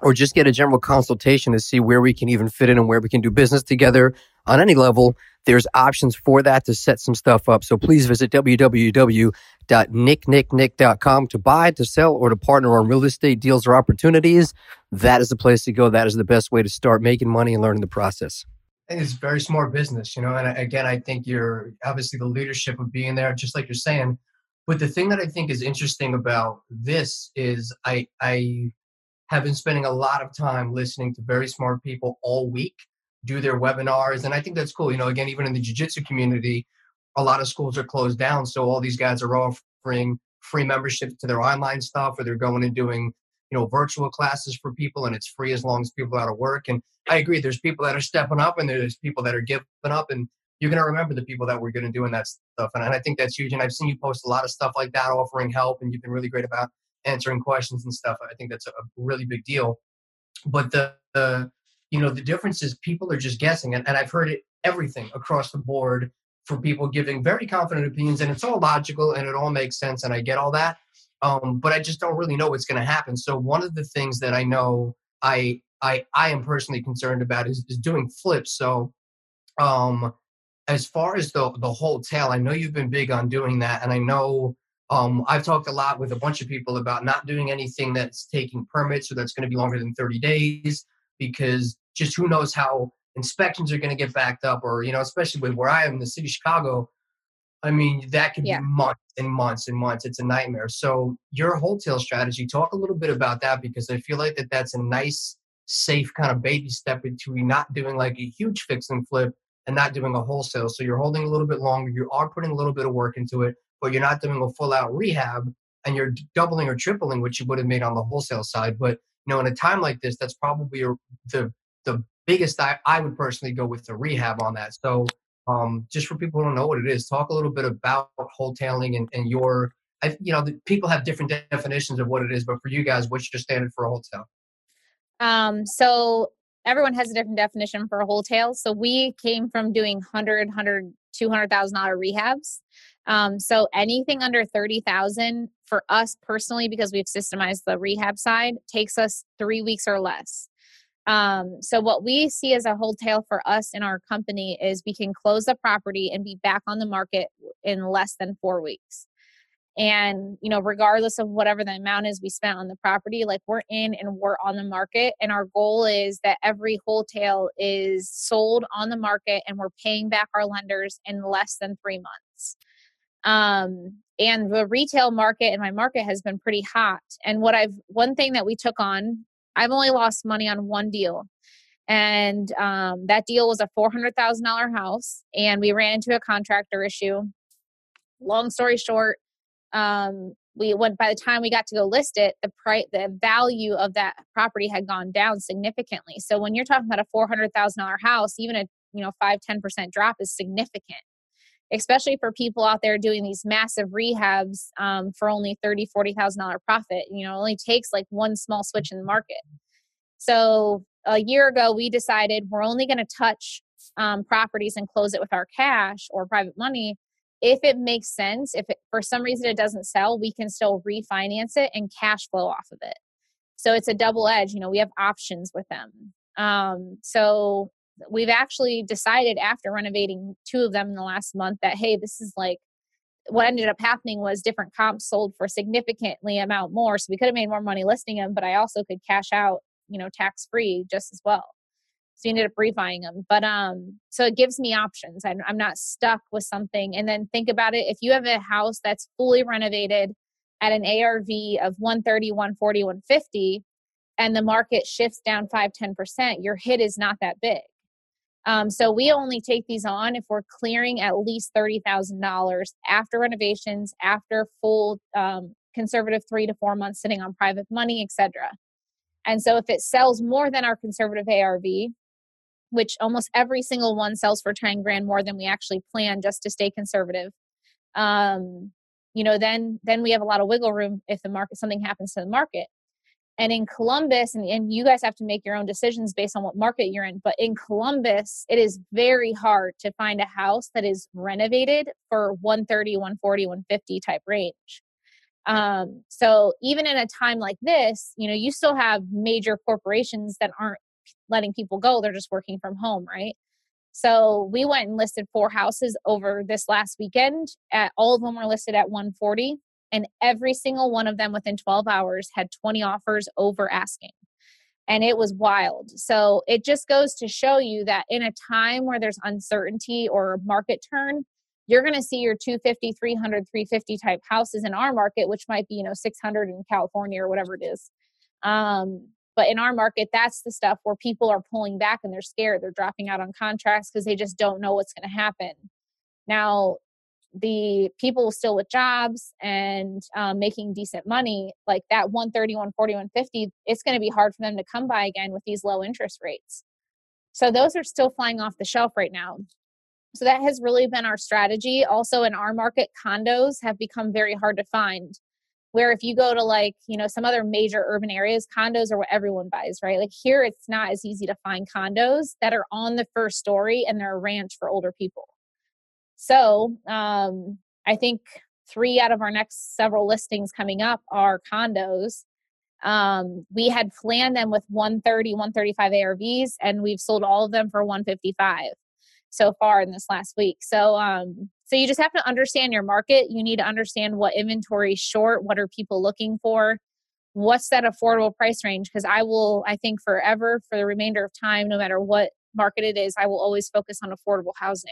S3: or just get a general consultation to see where we can even fit in and where we can do business together on any level, there's options for that to set some stuff up. So please visit www.nicknicknick.com to buy, to sell, or to partner on real estate deals or opportunities. That is the place to go. That is the best way to start making money and learning the process.
S1: It's very smart business, you know. And again, I think you're obviously the leadership of being there, just like you're saying but the thing that I think is interesting about this is I I have been spending a lot of time listening to very smart people all week do their webinars, and I think that's cool. You know, again, even in the jiu-jitsu community, a lot of schools are closed down, so all these guys are offering free membership to their online stuff, or they're going and doing you know virtual classes for people, and it's free as long as people are out of work. And I agree, there's people that are stepping up, and there's people that are giving up, and you're going to remember the people that were going to doing that stuff. And, I think that's huge. And I've seen you post a lot of stuff like that, offering help, and you've been really great about answering questions and stuff. I think that's a really big deal. But the, the you know, the difference is people are just guessing. And, and I've heard it everything across the board for people giving very confident opinions. And it's all logical and it all makes sense. And I get all that. Um, but I just don't really know what's going to happen. So one of the things that I know I I I am personally concerned about is, is doing flips. So um as far as the the wholetail, I know you've been big on doing that, and I know um, I've talked a lot with a bunch of people about not doing anything that's taking permits or that's going to be longer than 30 days because just who knows how inspections are going to get backed up, or you know, especially with where I am in the city of Chicago. I mean, that could yeah. be months and months and months. It's a nightmare. So your wholetail strategy, talk a little bit about that because I feel like that that's a nice, safe kind of baby step into not doing like a huge fix and flip and not doing a wholesale. So you're holding a little bit longer. You are putting a little bit of work into it, but you're not doing a full out rehab and you're doubling or tripling what you would have made on the wholesale side. But know, in a time like this, that's probably the the biggest. I, I would personally go with the rehab on that. So um, just for people who don't know what it is, talk a little bit about wholetailing and, and your. I, you know, people have different definitions of what it is, but for you guys, what's your standard for a wholetail?
S2: Um, so everyone has a different definition for a wholetail. So we came from doing 100, 100, 200,000 dollar rehabs. Um, so anything under 30,000 for us personally, because we've systemized the rehab side, takes us three weeks or less. Um, so what we see as a wholetail for us in our company is we can close the property and be back on the market in less than four weeks and you know regardless of whatever the amount is we spent on the property like we're in and we're on the market and our goal is that every wholetail is sold on the market and we're paying back our lenders in less than three months. Um and the retail market and my market has been pretty hot. And what i've one thing that we took on i've only lost money on one deal. And um, that deal was a $400000 house and we ran into a contractor issue. Long story short um, we went by the time we got to go list it the price the value of that property had gone down significantly. So when you're talking about a $400000 house even a you know 5 10% drop is significant especially for people out there doing these massive rehabs um, for only 30 $40000 profit you know it only takes like one small switch in the market. So a year ago we decided we're only going to touch um, properties and close it with our cash or private money if it makes sense, if it, for some reason it doesn't sell, we can still refinance it and cash flow off of it. So it's a double edge. You know, we have options with them. Um, so we've actually decided after renovating two of them in the last month that hey, this is like what ended up happening was different comps sold for significantly amount more. So we could have made more money listing them, but I also could cash out, you know, tax free just as well. So you ended up rebuying them. But um, so it gives me options. I'm, I'm not stuck with something. And then think about it if you have a house that's fully renovated at an ARV of 130, 140, 150, and the market shifts down 5, 10%, your hit is not that big. Um, so we only take these on if we're clearing at least $30,000 after renovations, after full um, conservative three to four months sitting on private money, etc. And so if it sells more than our conservative ARV, which almost every single one sells for 10 grand more than we actually plan just to stay conservative. Um, you know then then we have a lot of wiggle room if the market something happens to the market. And in columbus and, and you guys have to make your own decisions based on what market you're in but in columbus it is very hard to find a house that is renovated for 130 140 150 type range. Um, so even in a time like this you know you still have major corporations that aren't letting people go they're just working from home right? So we went and listed four houses over this last weekend at all of them were listed at 140 and every single one of them within 12 hours had 20 offers over asking and it was wild. So it just goes to show you that in a time where there's uncertainty or market turn you're going to see your 250 300 350 type houses in our market which might be you know 600 in california or whatever it is. Um, but in our market, that's the stuff where people are pulling back and they're scared. They're dropping out on contracts because they just don't know what's going to happen. Now, the people still with jobs and um, making decent money, like that 130, 140, 150, it's going to be hard for them to come by again with these low interest rates. So those are still flying off the shelf right now. So that has really been our strategy. Also, in our market, condos have become very hard to find where if you go to like you know some other major urban areas condos are what everyone buys right? Like here it's not as easy to find condos that are on the first story and they're a ranch for older people. So um, i think three out of our next several listings coming up are condos. Um, we had planned them with 130 135 arvs and we've sold all of them for 155 so far in this last week. So um, so you just have to understand your market. You need to understand what inventory is short, what are people looking for, what's that affordable price range because I will I think forever for the remainder of time no matter what market it is, I will always focus on affordable housing.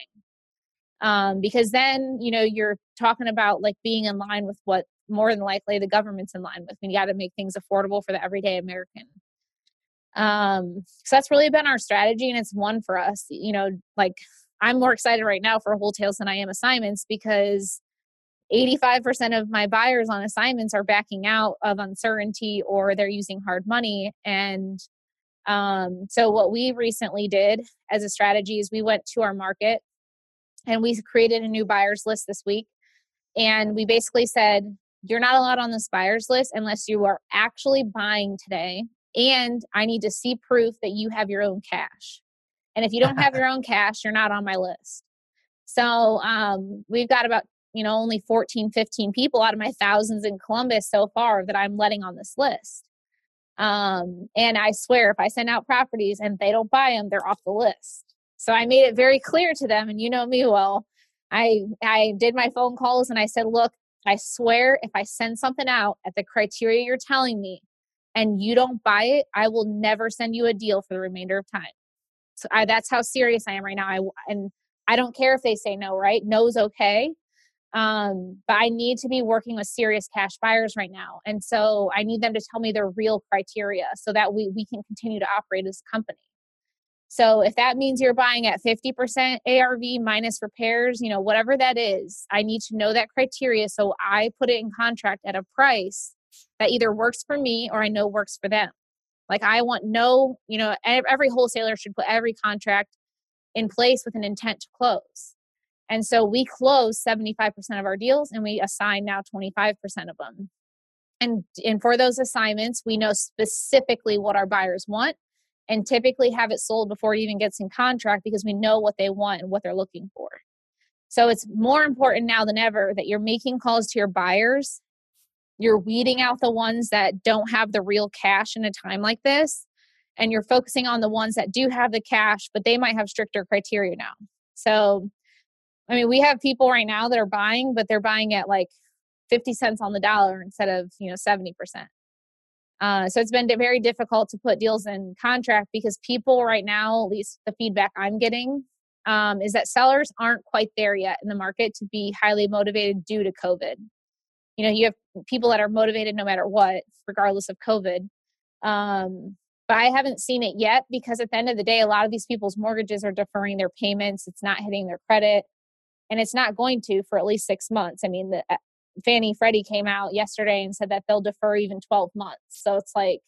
S2: Um, because then you know you're talking about like being in line with what more than likely the government's in line with. We got to make things affordable for the everyday American. Um, so that's really been our strategy, and it's one for us. You know, like I'm more excited right now for wholetails than I am assignments because 85% of my buyers on assignments are backing out of uncertainty or they're using hard money. And um, so, what we recently did as a strategy is we went to our market and we created a new buyers list this week. And we basically said, you're not allowed on this buyers list unless you are actually buying today and I need to see proof that you have your own cash. And if you don't have [laughs] your own cash, you're not on my list. So um, we've got about, you know, only 14, 15 people out of my thousands in Columbus so far that I'm letting on this list. Um, and I swear, if I send out properties and they don't buy them, they're off the list. So I made it very clear to them, and you know me well. I I did my phone calls and I said, look, I swear if I send something out at the criteria you're telling me and you don't buy it, I will never send you a deal for the remainder of time. So I, that's how serious I am right now. I and I don't care if they say no, right? No's okay. Um, but I need to be working with serious cash buyers right now. And so I need them to tell me their real criteria so that we, we can continue to operate as a company. So if that means you're buying at 50% ARV minus repairs, you know, whatever that is, I need to know that criteria so I put it in contract at a price that either works for me or I know works for them. Like I want no, you know, every wholesaler should put every contract in place with an intent to close. And so we close 75% of our deals and we assign now 25% of them. And and for those assignments, we know specifically what our buyers want and typically have it sold before it even gets in contract because we know what they want and what they're looking for. So it's more important now than ever that you're making calls to your buyers. You're weeding out the ones that don't have the real cash in a time like this. And you're focusing on the ones that do have the cash, but they might have stricter criteria now. So, I mean, we have people right now that are buying, but they're buying at like 50 cents on the dollar instead of, you know, 70%. Uh, so it's been very difficult to put deals in contract because people right now, at least the feedback I'm getting, um, is that sellers aren't quite there yet in the market to be highly motivated due to COVID. You know, you have people that are motivated no matter what, regardless of COVID. Um, but I haven't seen it yet because at the end of the day, a lot of these people's mortgages are deferring their payments. It's not hitting their credit, and it's not going to for at least six months. I mean, the Fannie Freddie came out yesterday and said that they'll defer even 12 months. So it's like,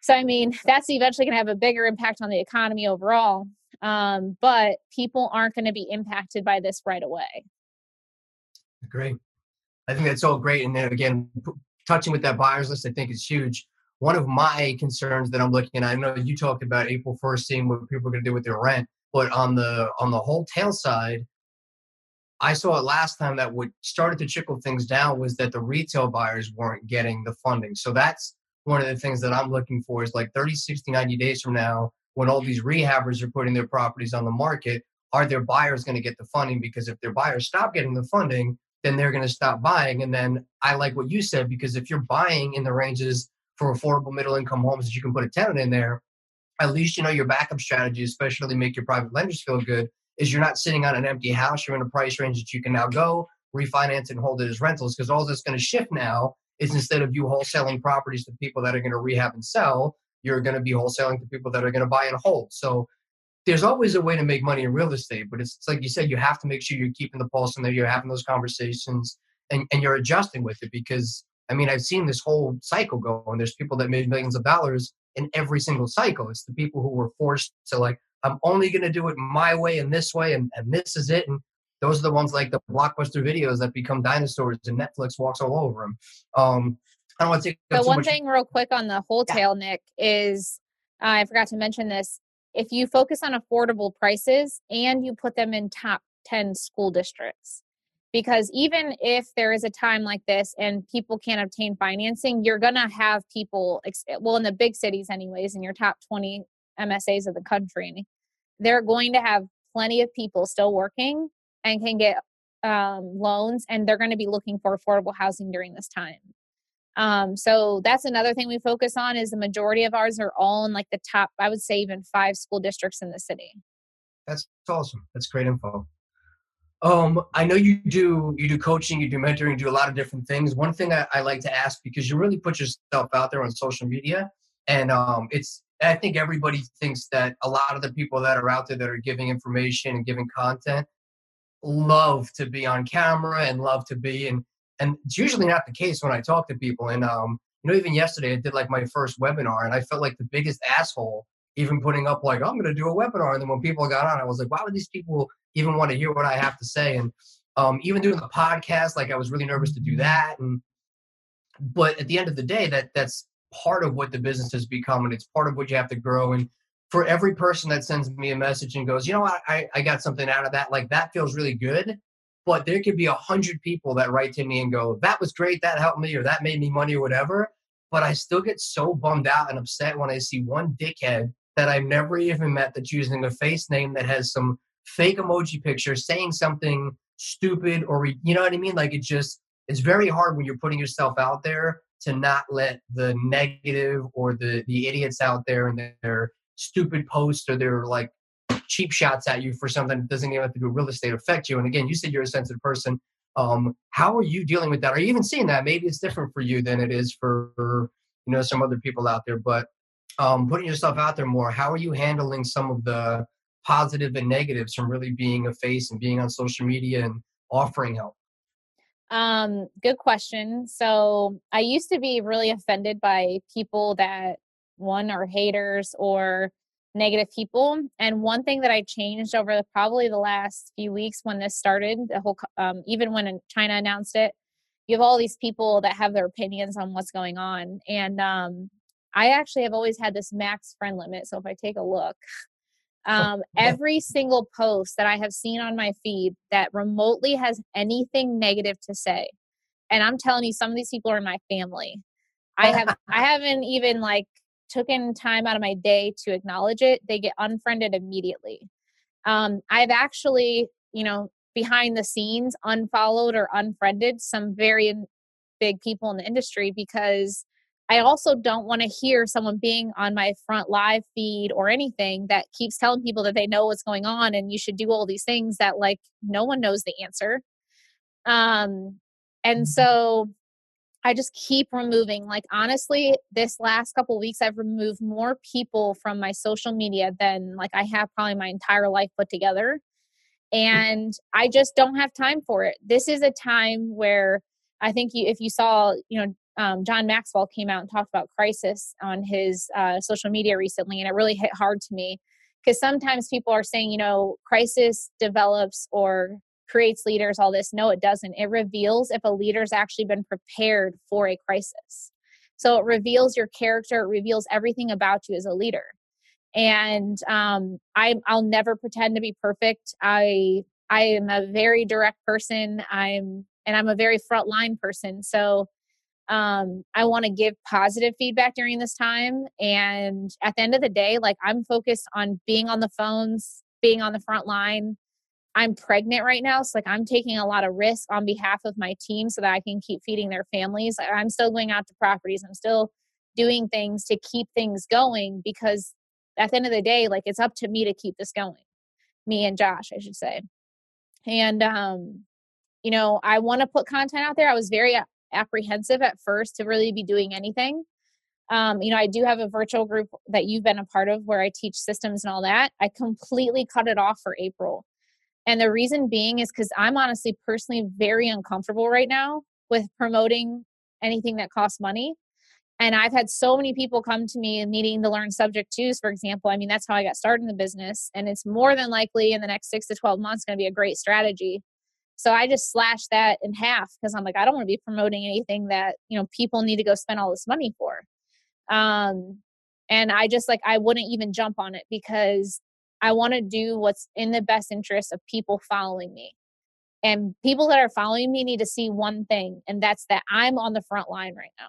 S2: so I mean, that's eventually going to have a bigger impact on the economy overall. Um, but people aren't going to be impacted by this right away.
S1: Great. I think that's all great. And then again, p- touching with that buyers list, I think is huge. One of my concerns that I'm looking at, I know you talked about April 1st, seeing what people are going to do with their rent, but on the on the wholesale side, I saw it last time that what started to trickle things down was that the retail buyers weren't getting the funding. So that's one of the things that I'm looking for is like 30, 60, 90 days from now, when all these rehabbers are putting their properties on the market, are their buyers going to get the funding? Because if their buyers stop getting the funding, then they're going to stop buying. And then I like what you said, because if you're buying in the ranges for affordable middle income homes that you can put a tenant in there, at least you know your backup strategy, especially make your private lenders feel good, is you're not sitting on an empty house. You're in a price range that you can now go refinance and hold it as rentals because all that's going to shift now is instead of you wholesaling properties to people that are going to rehab and sell, you're going to be wholesaling to people that are going to buy and hold. So there's always a way to make money in real estate, but it's, it's like you said, you have to make sure you're keeping the pulse and that you're having those conversations and, and you're adjusting with it because I mean, I've seen this whole cycle go and there's people that made millions of dollars in every single cycle. It's the people who were forced to like, I'm only going to do it my way and this way, and, and this is it. And those are the ones like the blockbuster videos that become dinosaurs, and Netflix walks all over them. Um, I don't want to take.
S2: The one much- thing, real quick, on the wholesale, yeah. Nick, is uh, I forgot to mention this. If you focus on affordable prices and you put them in top 10 school districts, because even if there is a time like this and people can't obtain financing, you're going to have people, well, in the big cities, anyways, in your top 20 MSAs of the country, they're going to have plenty of people still working and can get um, loans, and they're going to be looking for affordable housing during this time. Um, so that's another thing we focus on is the majority of ours are all in like the top, I would say even five school districts in the city.
S1: That's awesome. That's great info. Um, I know you do you do coaching, you do mentoring, you do a lot of different things. One thing I, I like to ask because you really put yourself out there on social media, and um, it's I think everybody thinks that a lot of the people that are out there that are giving information and giving content love to be on camera and love to be and and it's usually not the case when I talk to people. And um, you know, even yesterday I did like my first webinar and I felt like the biggest asshole even putting up like I'm gonna do a webinar. And then when people got on, I was like, why would these people even want to hear what I have to say? And um, even doing the podcast, like I was really nervous to do that. And but at the end of the day, that that's part of what the business has become and it's part of what you have to grow and for every person that sends me a message and goes you know what i, I got something out of that like that feels really good but there could be a hundred people that write to me and go that was great that helped me or that made me money or whatever but i still get so bummed out and upset when i see one dickhead that i've never even met that's using a face name that has some fake emoji picture saying something stupid or you know what i mean? Like it just it's very hard when you're putting yourself out there to not let the negative or the the idiots out there and their stupid posts or their like cheap shots at you for something that doesn't even have to do with real estate affect you. And again, you said you're a sensitive person. Um, how are you dealing with that? Are you even seeing that? Maybe it's different for you than it is for, you know some other people out there. But um, putting yourself out there more, how are you handling some of the positive and negatives from really being a face and being on social media and offering help?
S2: Um, good question. So I used to be really offended by people that one are haters or negative people. And one thing that I changed over the, probably the last few weeks when this started, the whole um, even when China announced it, you have all these people that have their opinions on what's going on. And um, I actually have always had this max friend limit. So if I take a look, [laughs] um, every single post that I have seen on my feed that remotely has anything negative to say, and I'm telling you, some of these people are my family. I have [laughs] I haven't even like taken time out of my day to acknowledge it. They get unfriended immediately. Um, I've actually, you know, behind the scenes unfollowed or unfriended some very big people in the industry because I also don't want to hear someone being on my front live feed or anything that keeps telling people that they know what's going on and you should do all these things that like no one knows the answer. Um and mm-hmm. so I just keep removing like honestly this last couple weeks I've removed more people from my social media than like I have probably my entire life put together. Mm. And I just don't have time for it. This is a time where I think you, if you saw, you know, um, John Maxwell came out and talked about crisis on his uh, social media recently, and it really hit hard to me because sometimes people are saying, you know, crisis develops or creates leaders, all this. No, it doesn't. It reveals if a leader's actually been prepared for a crisis. So it reveals your character, it reveals everything about you as a leader. And um, I, I'll never pretend to be perfect. I I am a very direct person. I'm and I'm a very frontline person. So um, I want to give positive feedback during this time. And at the end of the day, like I'm focused on being on the phones, being on the front line. I'm pregnant right now. So like I'm taking a lot of risk on behalf of my team so that I can keep feeding their families. I'm still going out to properties. I'm still doing things to keep things going because at the end of the day, like it's up to me to keep this going. Me and Josh, I should say. And um, you know, I want to put content out there. I was very apprehensive at first to really be doing anything. Um, you know, I do have a virtual group that you've been a part of where I teach systems and all that. I completely cut it off for April. And the reason being is because I'm honestly personally very uncomfortable right now with promoting anything that costs money. And I've had so many people come to me needing to learn subject twos, for example. I mean, that's how I got started in the business. And it's more than likely in the next six to 12 months going to be a great strategy. So I just slashed that in half because I'm like, I don't want to be promoting anything that, you know, people need to go spend all this money for. Um, and I just like, I wouldn't even jump on it because I want to do what's in the best interest of people following me. And people that are following me need to see one thing, and that's that I'm on the front line right now.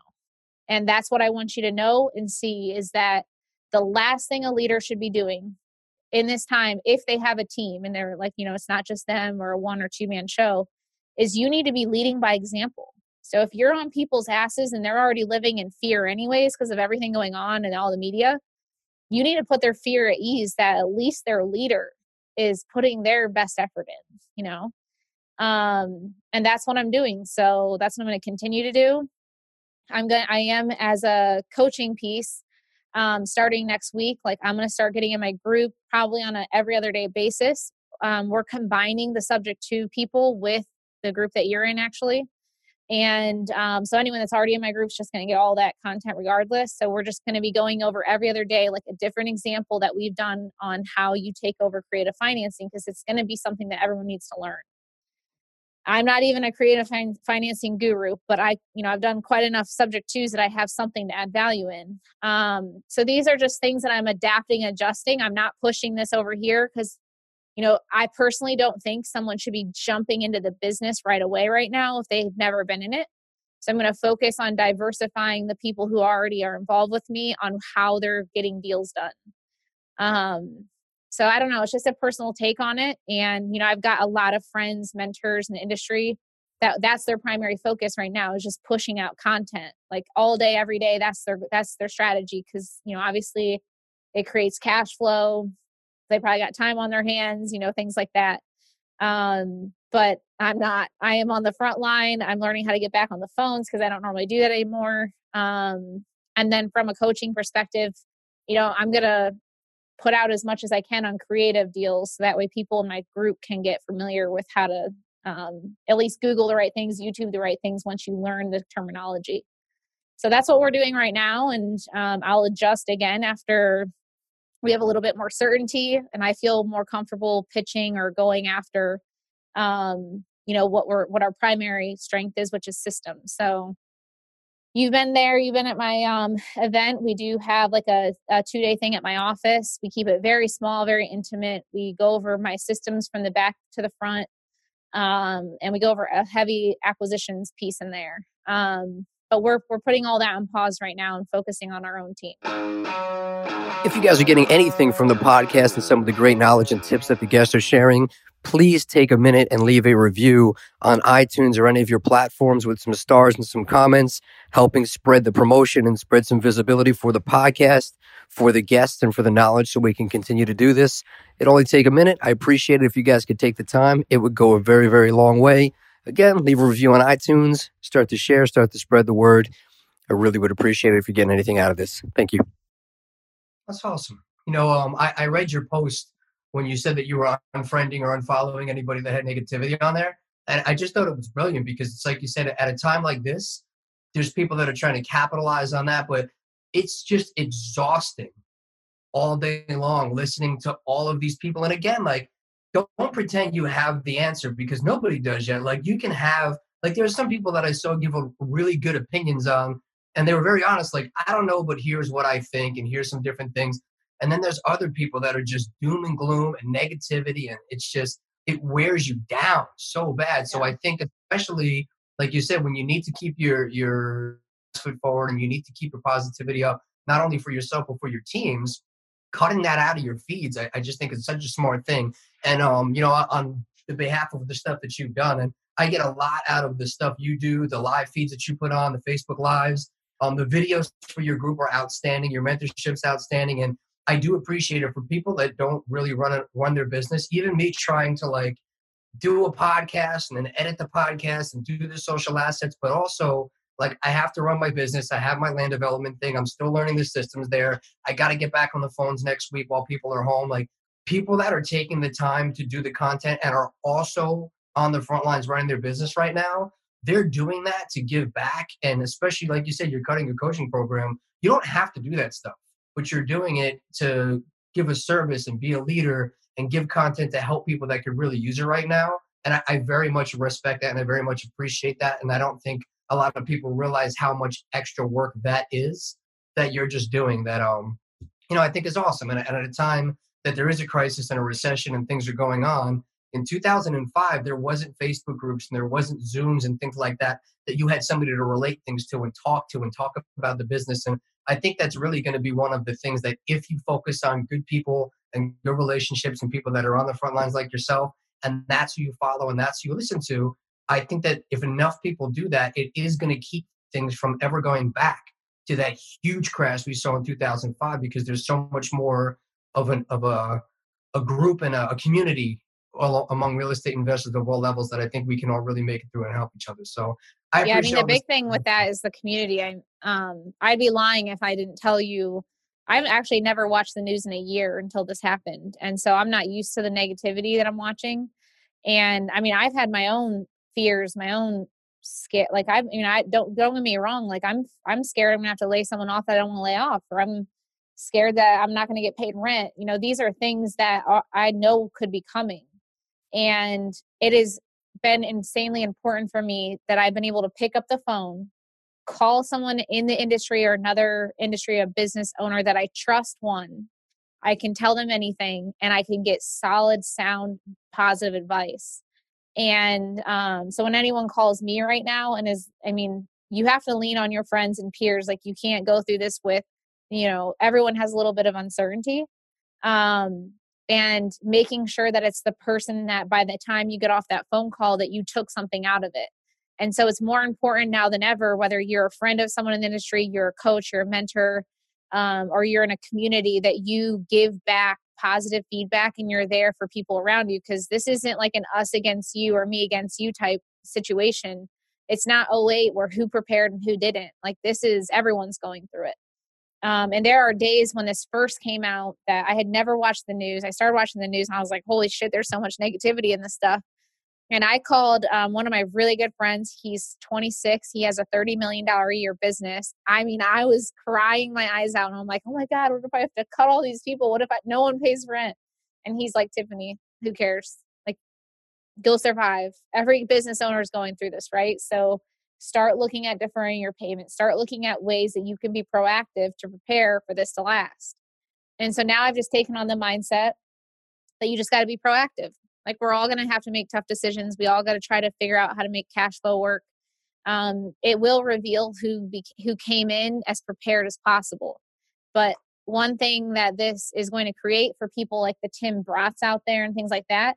S2: And that's what I want you to know and see is that the last thing a leader should be doing in this time if they have a team and they're like you know it's not just them or a one or two man show is you need to be leading by example so if you're on people's asses and they're already living in fear anyways because of everything going on and all the media you need to put their fear at ease that at least their leader is putting their best effort in you know um and that's what i'm doing so that's what i'm going to continue to do i'm going i am as a coaching piece um, starting next week. Like I'm going to start getting in my group probably on a every other day basis. Um, we're combining the subject to people with the group that you're in actually. And um, so anyone that's already in my group is just going to get all that content regardless. So we're just going to be going over every other day, like a different example that we've done on how you take over creative financing because it's going to be something that everyone needs to learn. I'm not even a creative fin- financing guru, but I, you know, I've done quite enough subject twos that I have something to add value in. Um, so these are just things that I'm adapting, adjusting. I'm not pushing this over here because, you know, I personally don't think someone should be jumping into the business right away right now if they've never been in it. So I'm going to focus on diversifying the people who already are involved with me on how they're getting deals done. Um, so I don't know, it's just a personal take on it. And, you know, I've got a lot of friends, mentors in the industry that that's their primary focus right now is just pushing out content like all day, every day. That's their, that's their strategy. Cause, you know, obviously it creates cash flow. They probably got time on their hands, you know, things like that. Um, but I'm not, I am on the front line. I'm learning how to get back on the phones because I don't normally do that anymore. Um, and then from a coaching perspective, you know, I'm going to put out as much as I can on creative deals so that way people in my group can get familiar with how to um, at least Google the right things, YouTube the right things once you learn the terminology. So that's what we're doing right now. And um, I'll adjust again after we have a little bit more certainty and I feel more comfortable pitching or going after, um, you know, what we're, what our primary strength is, which is systems. So you've been there you've been at my um, event. We do have like a, a two day thing at my office. We keep it very small very intimate. We go over my systems from the back to the front um, and we go over a heavy acquisitions piece in there. Um, but we're, we're putting all that on pause right now and focusing on our own team
S3: if you guys are getting anything from the podcast and some of the great knowledge and tips that the guests are sharing please take a minute and leave a review on iTunes or any of your platforms with some stars and some comments, helping spread the promotion and spread some visibility for the podcast, for the guests, and for the knowledge so we can continue to do this. It only take a minute. I appreciate it if you guys could take the time. It would go a very, very long way. Again, leave a review on iTunes, start to share, start to spread the word. I really would appreciate it if you're getting anything out of this. Thank you.
S1: That's awesome. You know, um, I, I read your post when you said that you were unfriending or unfollowing anybody that had negativity on there. And I just thought it was brilliant because it's like you said, at a time like this, there's people that are trying to capitalize on that, but it's just exhausting all day long listening to all of these people. And again, like, don't, pretend you have the answer because nobody does yet. Like, you can have, like, there's some people that I saw give a really good opinions on, and they were very honest, like, I don't know, but here's what I think, and here's some different things. And then there's other people that are just doom and gloom and negativity, and it's just it wears you down so bad. So I think especially like you said, when you need to keep your your foot forward and you need to keep your positivity up, not only for yourself but for your teams, cutting that out of your feeds, I, I just think it's such a smart thing. And um, you know, on the behalf of the stuff that you've done, and I get a lot out of the stuff you do, the live feeds that you put on, the Facebook lives, um, the videos for your group are outstanding, your mentorship's outstanding, and I do appreciate it for people that don't really run a, run their business. Even me trying to like do a podcast and then edit the podcast and do the social assets, but also like I have to run my business. I have my land development thing. I'm still learning the systems there. I got to get back on the phones next week while people are home. Like people that are taking the time to do the content and are also on the front lines running their business right now, they're doing that to give back. And especially like you said, you're cutting your coaching program. You don't have to do that stuff but you're doing it to give a service and be a leader and give content to help people that could really use it right now. And I, I, very much respect that and I very much appreciate that. And I don't think a lot of people realize how much extra work that is that you're just doing that, um, you know, I think is awesome. And, and at a time that there is a crisis and a recession and things are going on, in 2005, there wasn't Facebook groups and there wasn't Zooms and things like that that you had somebody to relate things to and talk to and talk about the business. And I think that's really going to be one of the things that if you focus on good people and good relationships and people that are on the front lines like yourself, and that's who you follow and that's who you listen to, I think that if enough people do that, it is going to keep things from ever going back to that huge crash we saw in 2005 because there's so much more of an of a a group and a, a community all among real estate investors of all levels that I think we can all really make it through and help each other. So I
S2: yeah, I mean the big thing with that is the community. I um I'd be lying if I didn't tell you I've actually never watched the news in a year until this happened. And so I'm not used to the negativity that I'm watching. And I mean, I've had my own fears, my own scare like I'm, you know, I don't don't get me wrong, like I'm I'm scared I'm gonna have to lay someone off that I don't want to lay off, or I'm scared that I'm not gonna get paid rent. You know, these are things that are, I know could be coming. And it has been insanely important for me that I've been able to pick up the phone, call someone in the industry or another industry, a business owner that I trust one. I can tell them anything and I can get solid, sound, positive advice. And um, so when anyone calls me right now and is, I mean, you have to lean on your friends and peers. Like you can't go through this with, you know, everyone has a little bit of uncertainty. Um, and making sure that it's the person that by the time you get off that phone call that you took something out of it. And so it's more important now than ever, whether you're a friend of someone in the industry, you're a coach, you're a mentor, um, or you're in a community that you give back positive feedback and you're there for people around you because this isn't like an us against you or me against you type situation. It's not 08 where who prepared and who didn't. Like this is everyone's going through it. Um, and there are days when this first came out that I had never watched the news. I started watching the news and I was like, holy shit, there's so much negativity in this stuff. And I called um, one of my really good friends. He's 26. He has a $30 million a year business. I mean, I was crying my eyes out. And I'm like, oh my God, what if I have to cut all these people? What if I, no one pays rent? And he's like, Tiffany, who cares? Like, go survive. Every business owner is going through this, right? So start looking at deferring your payments. Start looking at ways that you can be proactive to prepare for this to last. And so now I've just taken on the mindset that you just got to be proactive like we're all going to have to make tough decisions. We all got to try to figure out how to make cash flow work. Um, it will reveal who be, who came in as prepared as possible. But one thing that this is going to create for people like the Tim Bratz out there and things like that,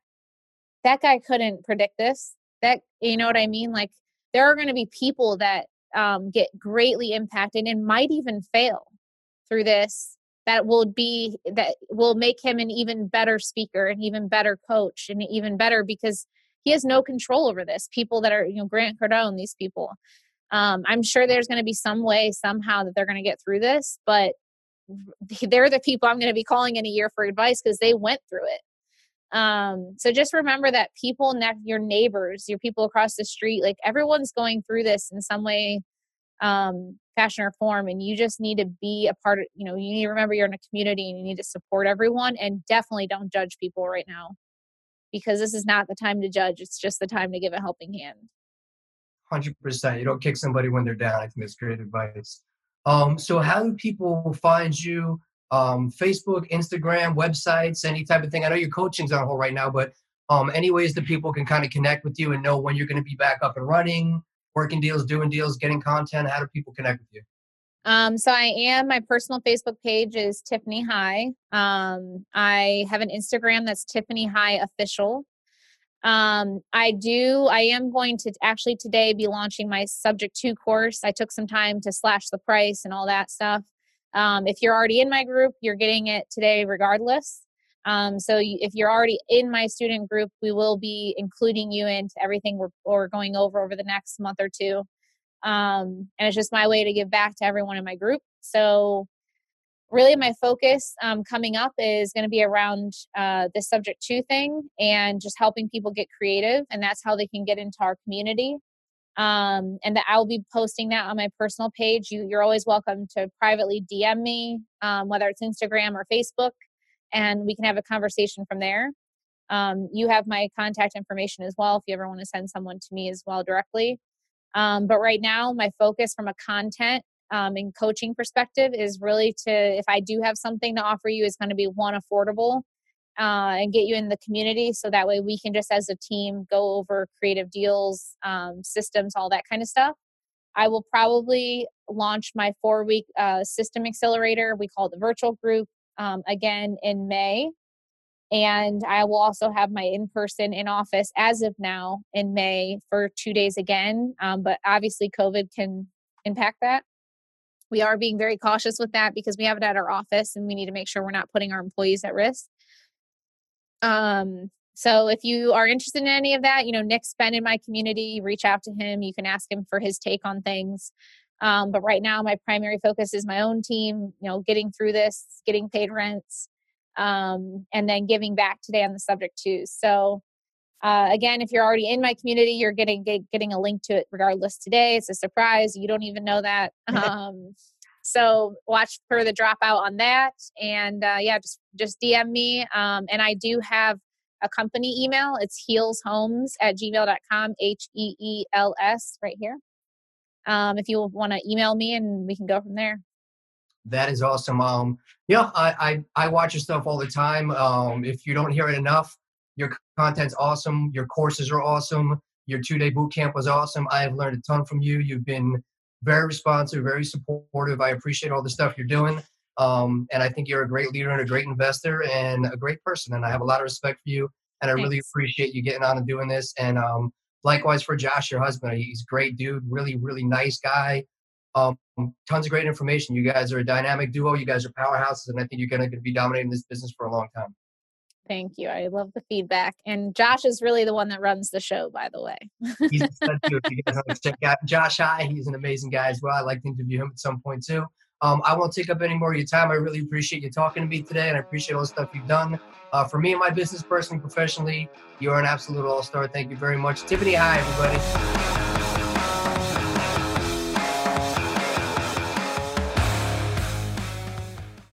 S2: that guy couldn't predict this. That you know what I mean? Like there are going to be people that um, get greatly impacted and might even fail through this that will be that will make him an even better speaker an even better coach and even better because he has no control over this. People that are you know grant cardone these people um, i'm sure there's going to be some way somehow that they're going to get through this but they're the people i'm going to be calling in a year for advice because they went through it. Um, so just remember that people ne- your neighbors your people across the street like everyone's going through this in some way um, fashion or form and you just need to be a part of you know you need to remember you're in a community and you need to support everyone and definitely don't judge people right now because this is not the time to judge it's just the time to give a helping hand.
S1: 100% you don't kick somebody when they're down i think that's great advice. Um, so how do people find you um, facebook instagram websites any type of thing? I know your coaching's on hold right now but um, any ways that people can kind of connect with you and know when you're going to be back up and running working deals, doing deals, getting content? How do people connect with you?
S2: Um, so I am my personal Facebook page is Tiffany High. Um, I have an Instagram that's Tiffany High Official. Um, I do. I am going to actually today be launching my Subject to course. I took some time to slash the price and all that stuff. Um, if you're already in my group, you're getting it today regardless. Um, so if you're already in my student group, we will be including you into everything we're, we're going over over the next month or two. Um, and it's just my way to give back to everyone in my group. So really my focus um, coming up is going to be around uh, this subject to thing and just helping people get creative and that's how they can get into our community um, and that i'll be posting that on my personal page you, you're always welcome to privately dm me um, whether it's instagram or facebook and we can have a conversation from there. Um, you have my contact information as well if you ever want to send someone to me as well directly. Um, but right now, my focus from a content um, and coaching perspective is really to, if I do have something to offer you, is going to be one affordable uh, and get you in the community. So that way we can just as a team go over creative deals, um, systems, all that kind of stuff. I will probably launch my four week uh, system accelerator. We call it the virtual group um, again in May. And I will also have my in person in office as of now in May for two days again. Um, but obviously, COVID can impact that. We are being very cautious with that because we have it at our office and we need to make sure we're not putting our employees at risk. Um, so if you are interested in any of that, you know, Nick's been in my community, reach out to him. You can ask him for his take on things. Um, but right now, my primary focus is my own team, you know, getting through this, getting paid rents, um, and then giving back today on the subject to. So, uh, again, if you're already in my community, you're getting get, getting a link to it regardless today. It's a surprise. You don't even know that. [laughs] [laughs] Um, so watch for the dropout on that, and uh, yeah, just just DM me. Um, and I do have a company email. It's heelshomes at gmail.com, H E E L S, right here. Um, if you want to email me and we can go from there.
S1: That is awesome. Um, yeah, I, I, I watch your stuff all the time. Um, if you don't hear it enough, your content's awesome. Your courses are awesome. Your two day boot camp was awesome. I have learned a ton from you. You've been very responsive, very supportive. I appreciate all the stuff you're doing. Um, and I think you're a great leader and a great investor and a great person. And I have a lot of respect for you. And I Thanks. really appreciate you getting on and doing this. And um, likewise for Josh, your husband. He's a great dude, really, really nice guy. Um, tons of great information. You guys are a dynamic duo. You guys are powerhouses, and I think you're going to be dominating this business for a long time.
S2: Thank you. I love the feedback. And Josh is really the one that runs the show, by the way. [laughs]
S1: He's You guys want to check out Josh High. He's an amazing guy as well. I'd like to interview him at some point too. Um, I won't take up any more of your time. I really appreciate you talking to me today, and I appreciate all the stuff you've done. Uh, for me and my business, personally, professionally, you're an absolute all star. Thank you very much. Tiffany High, everybody.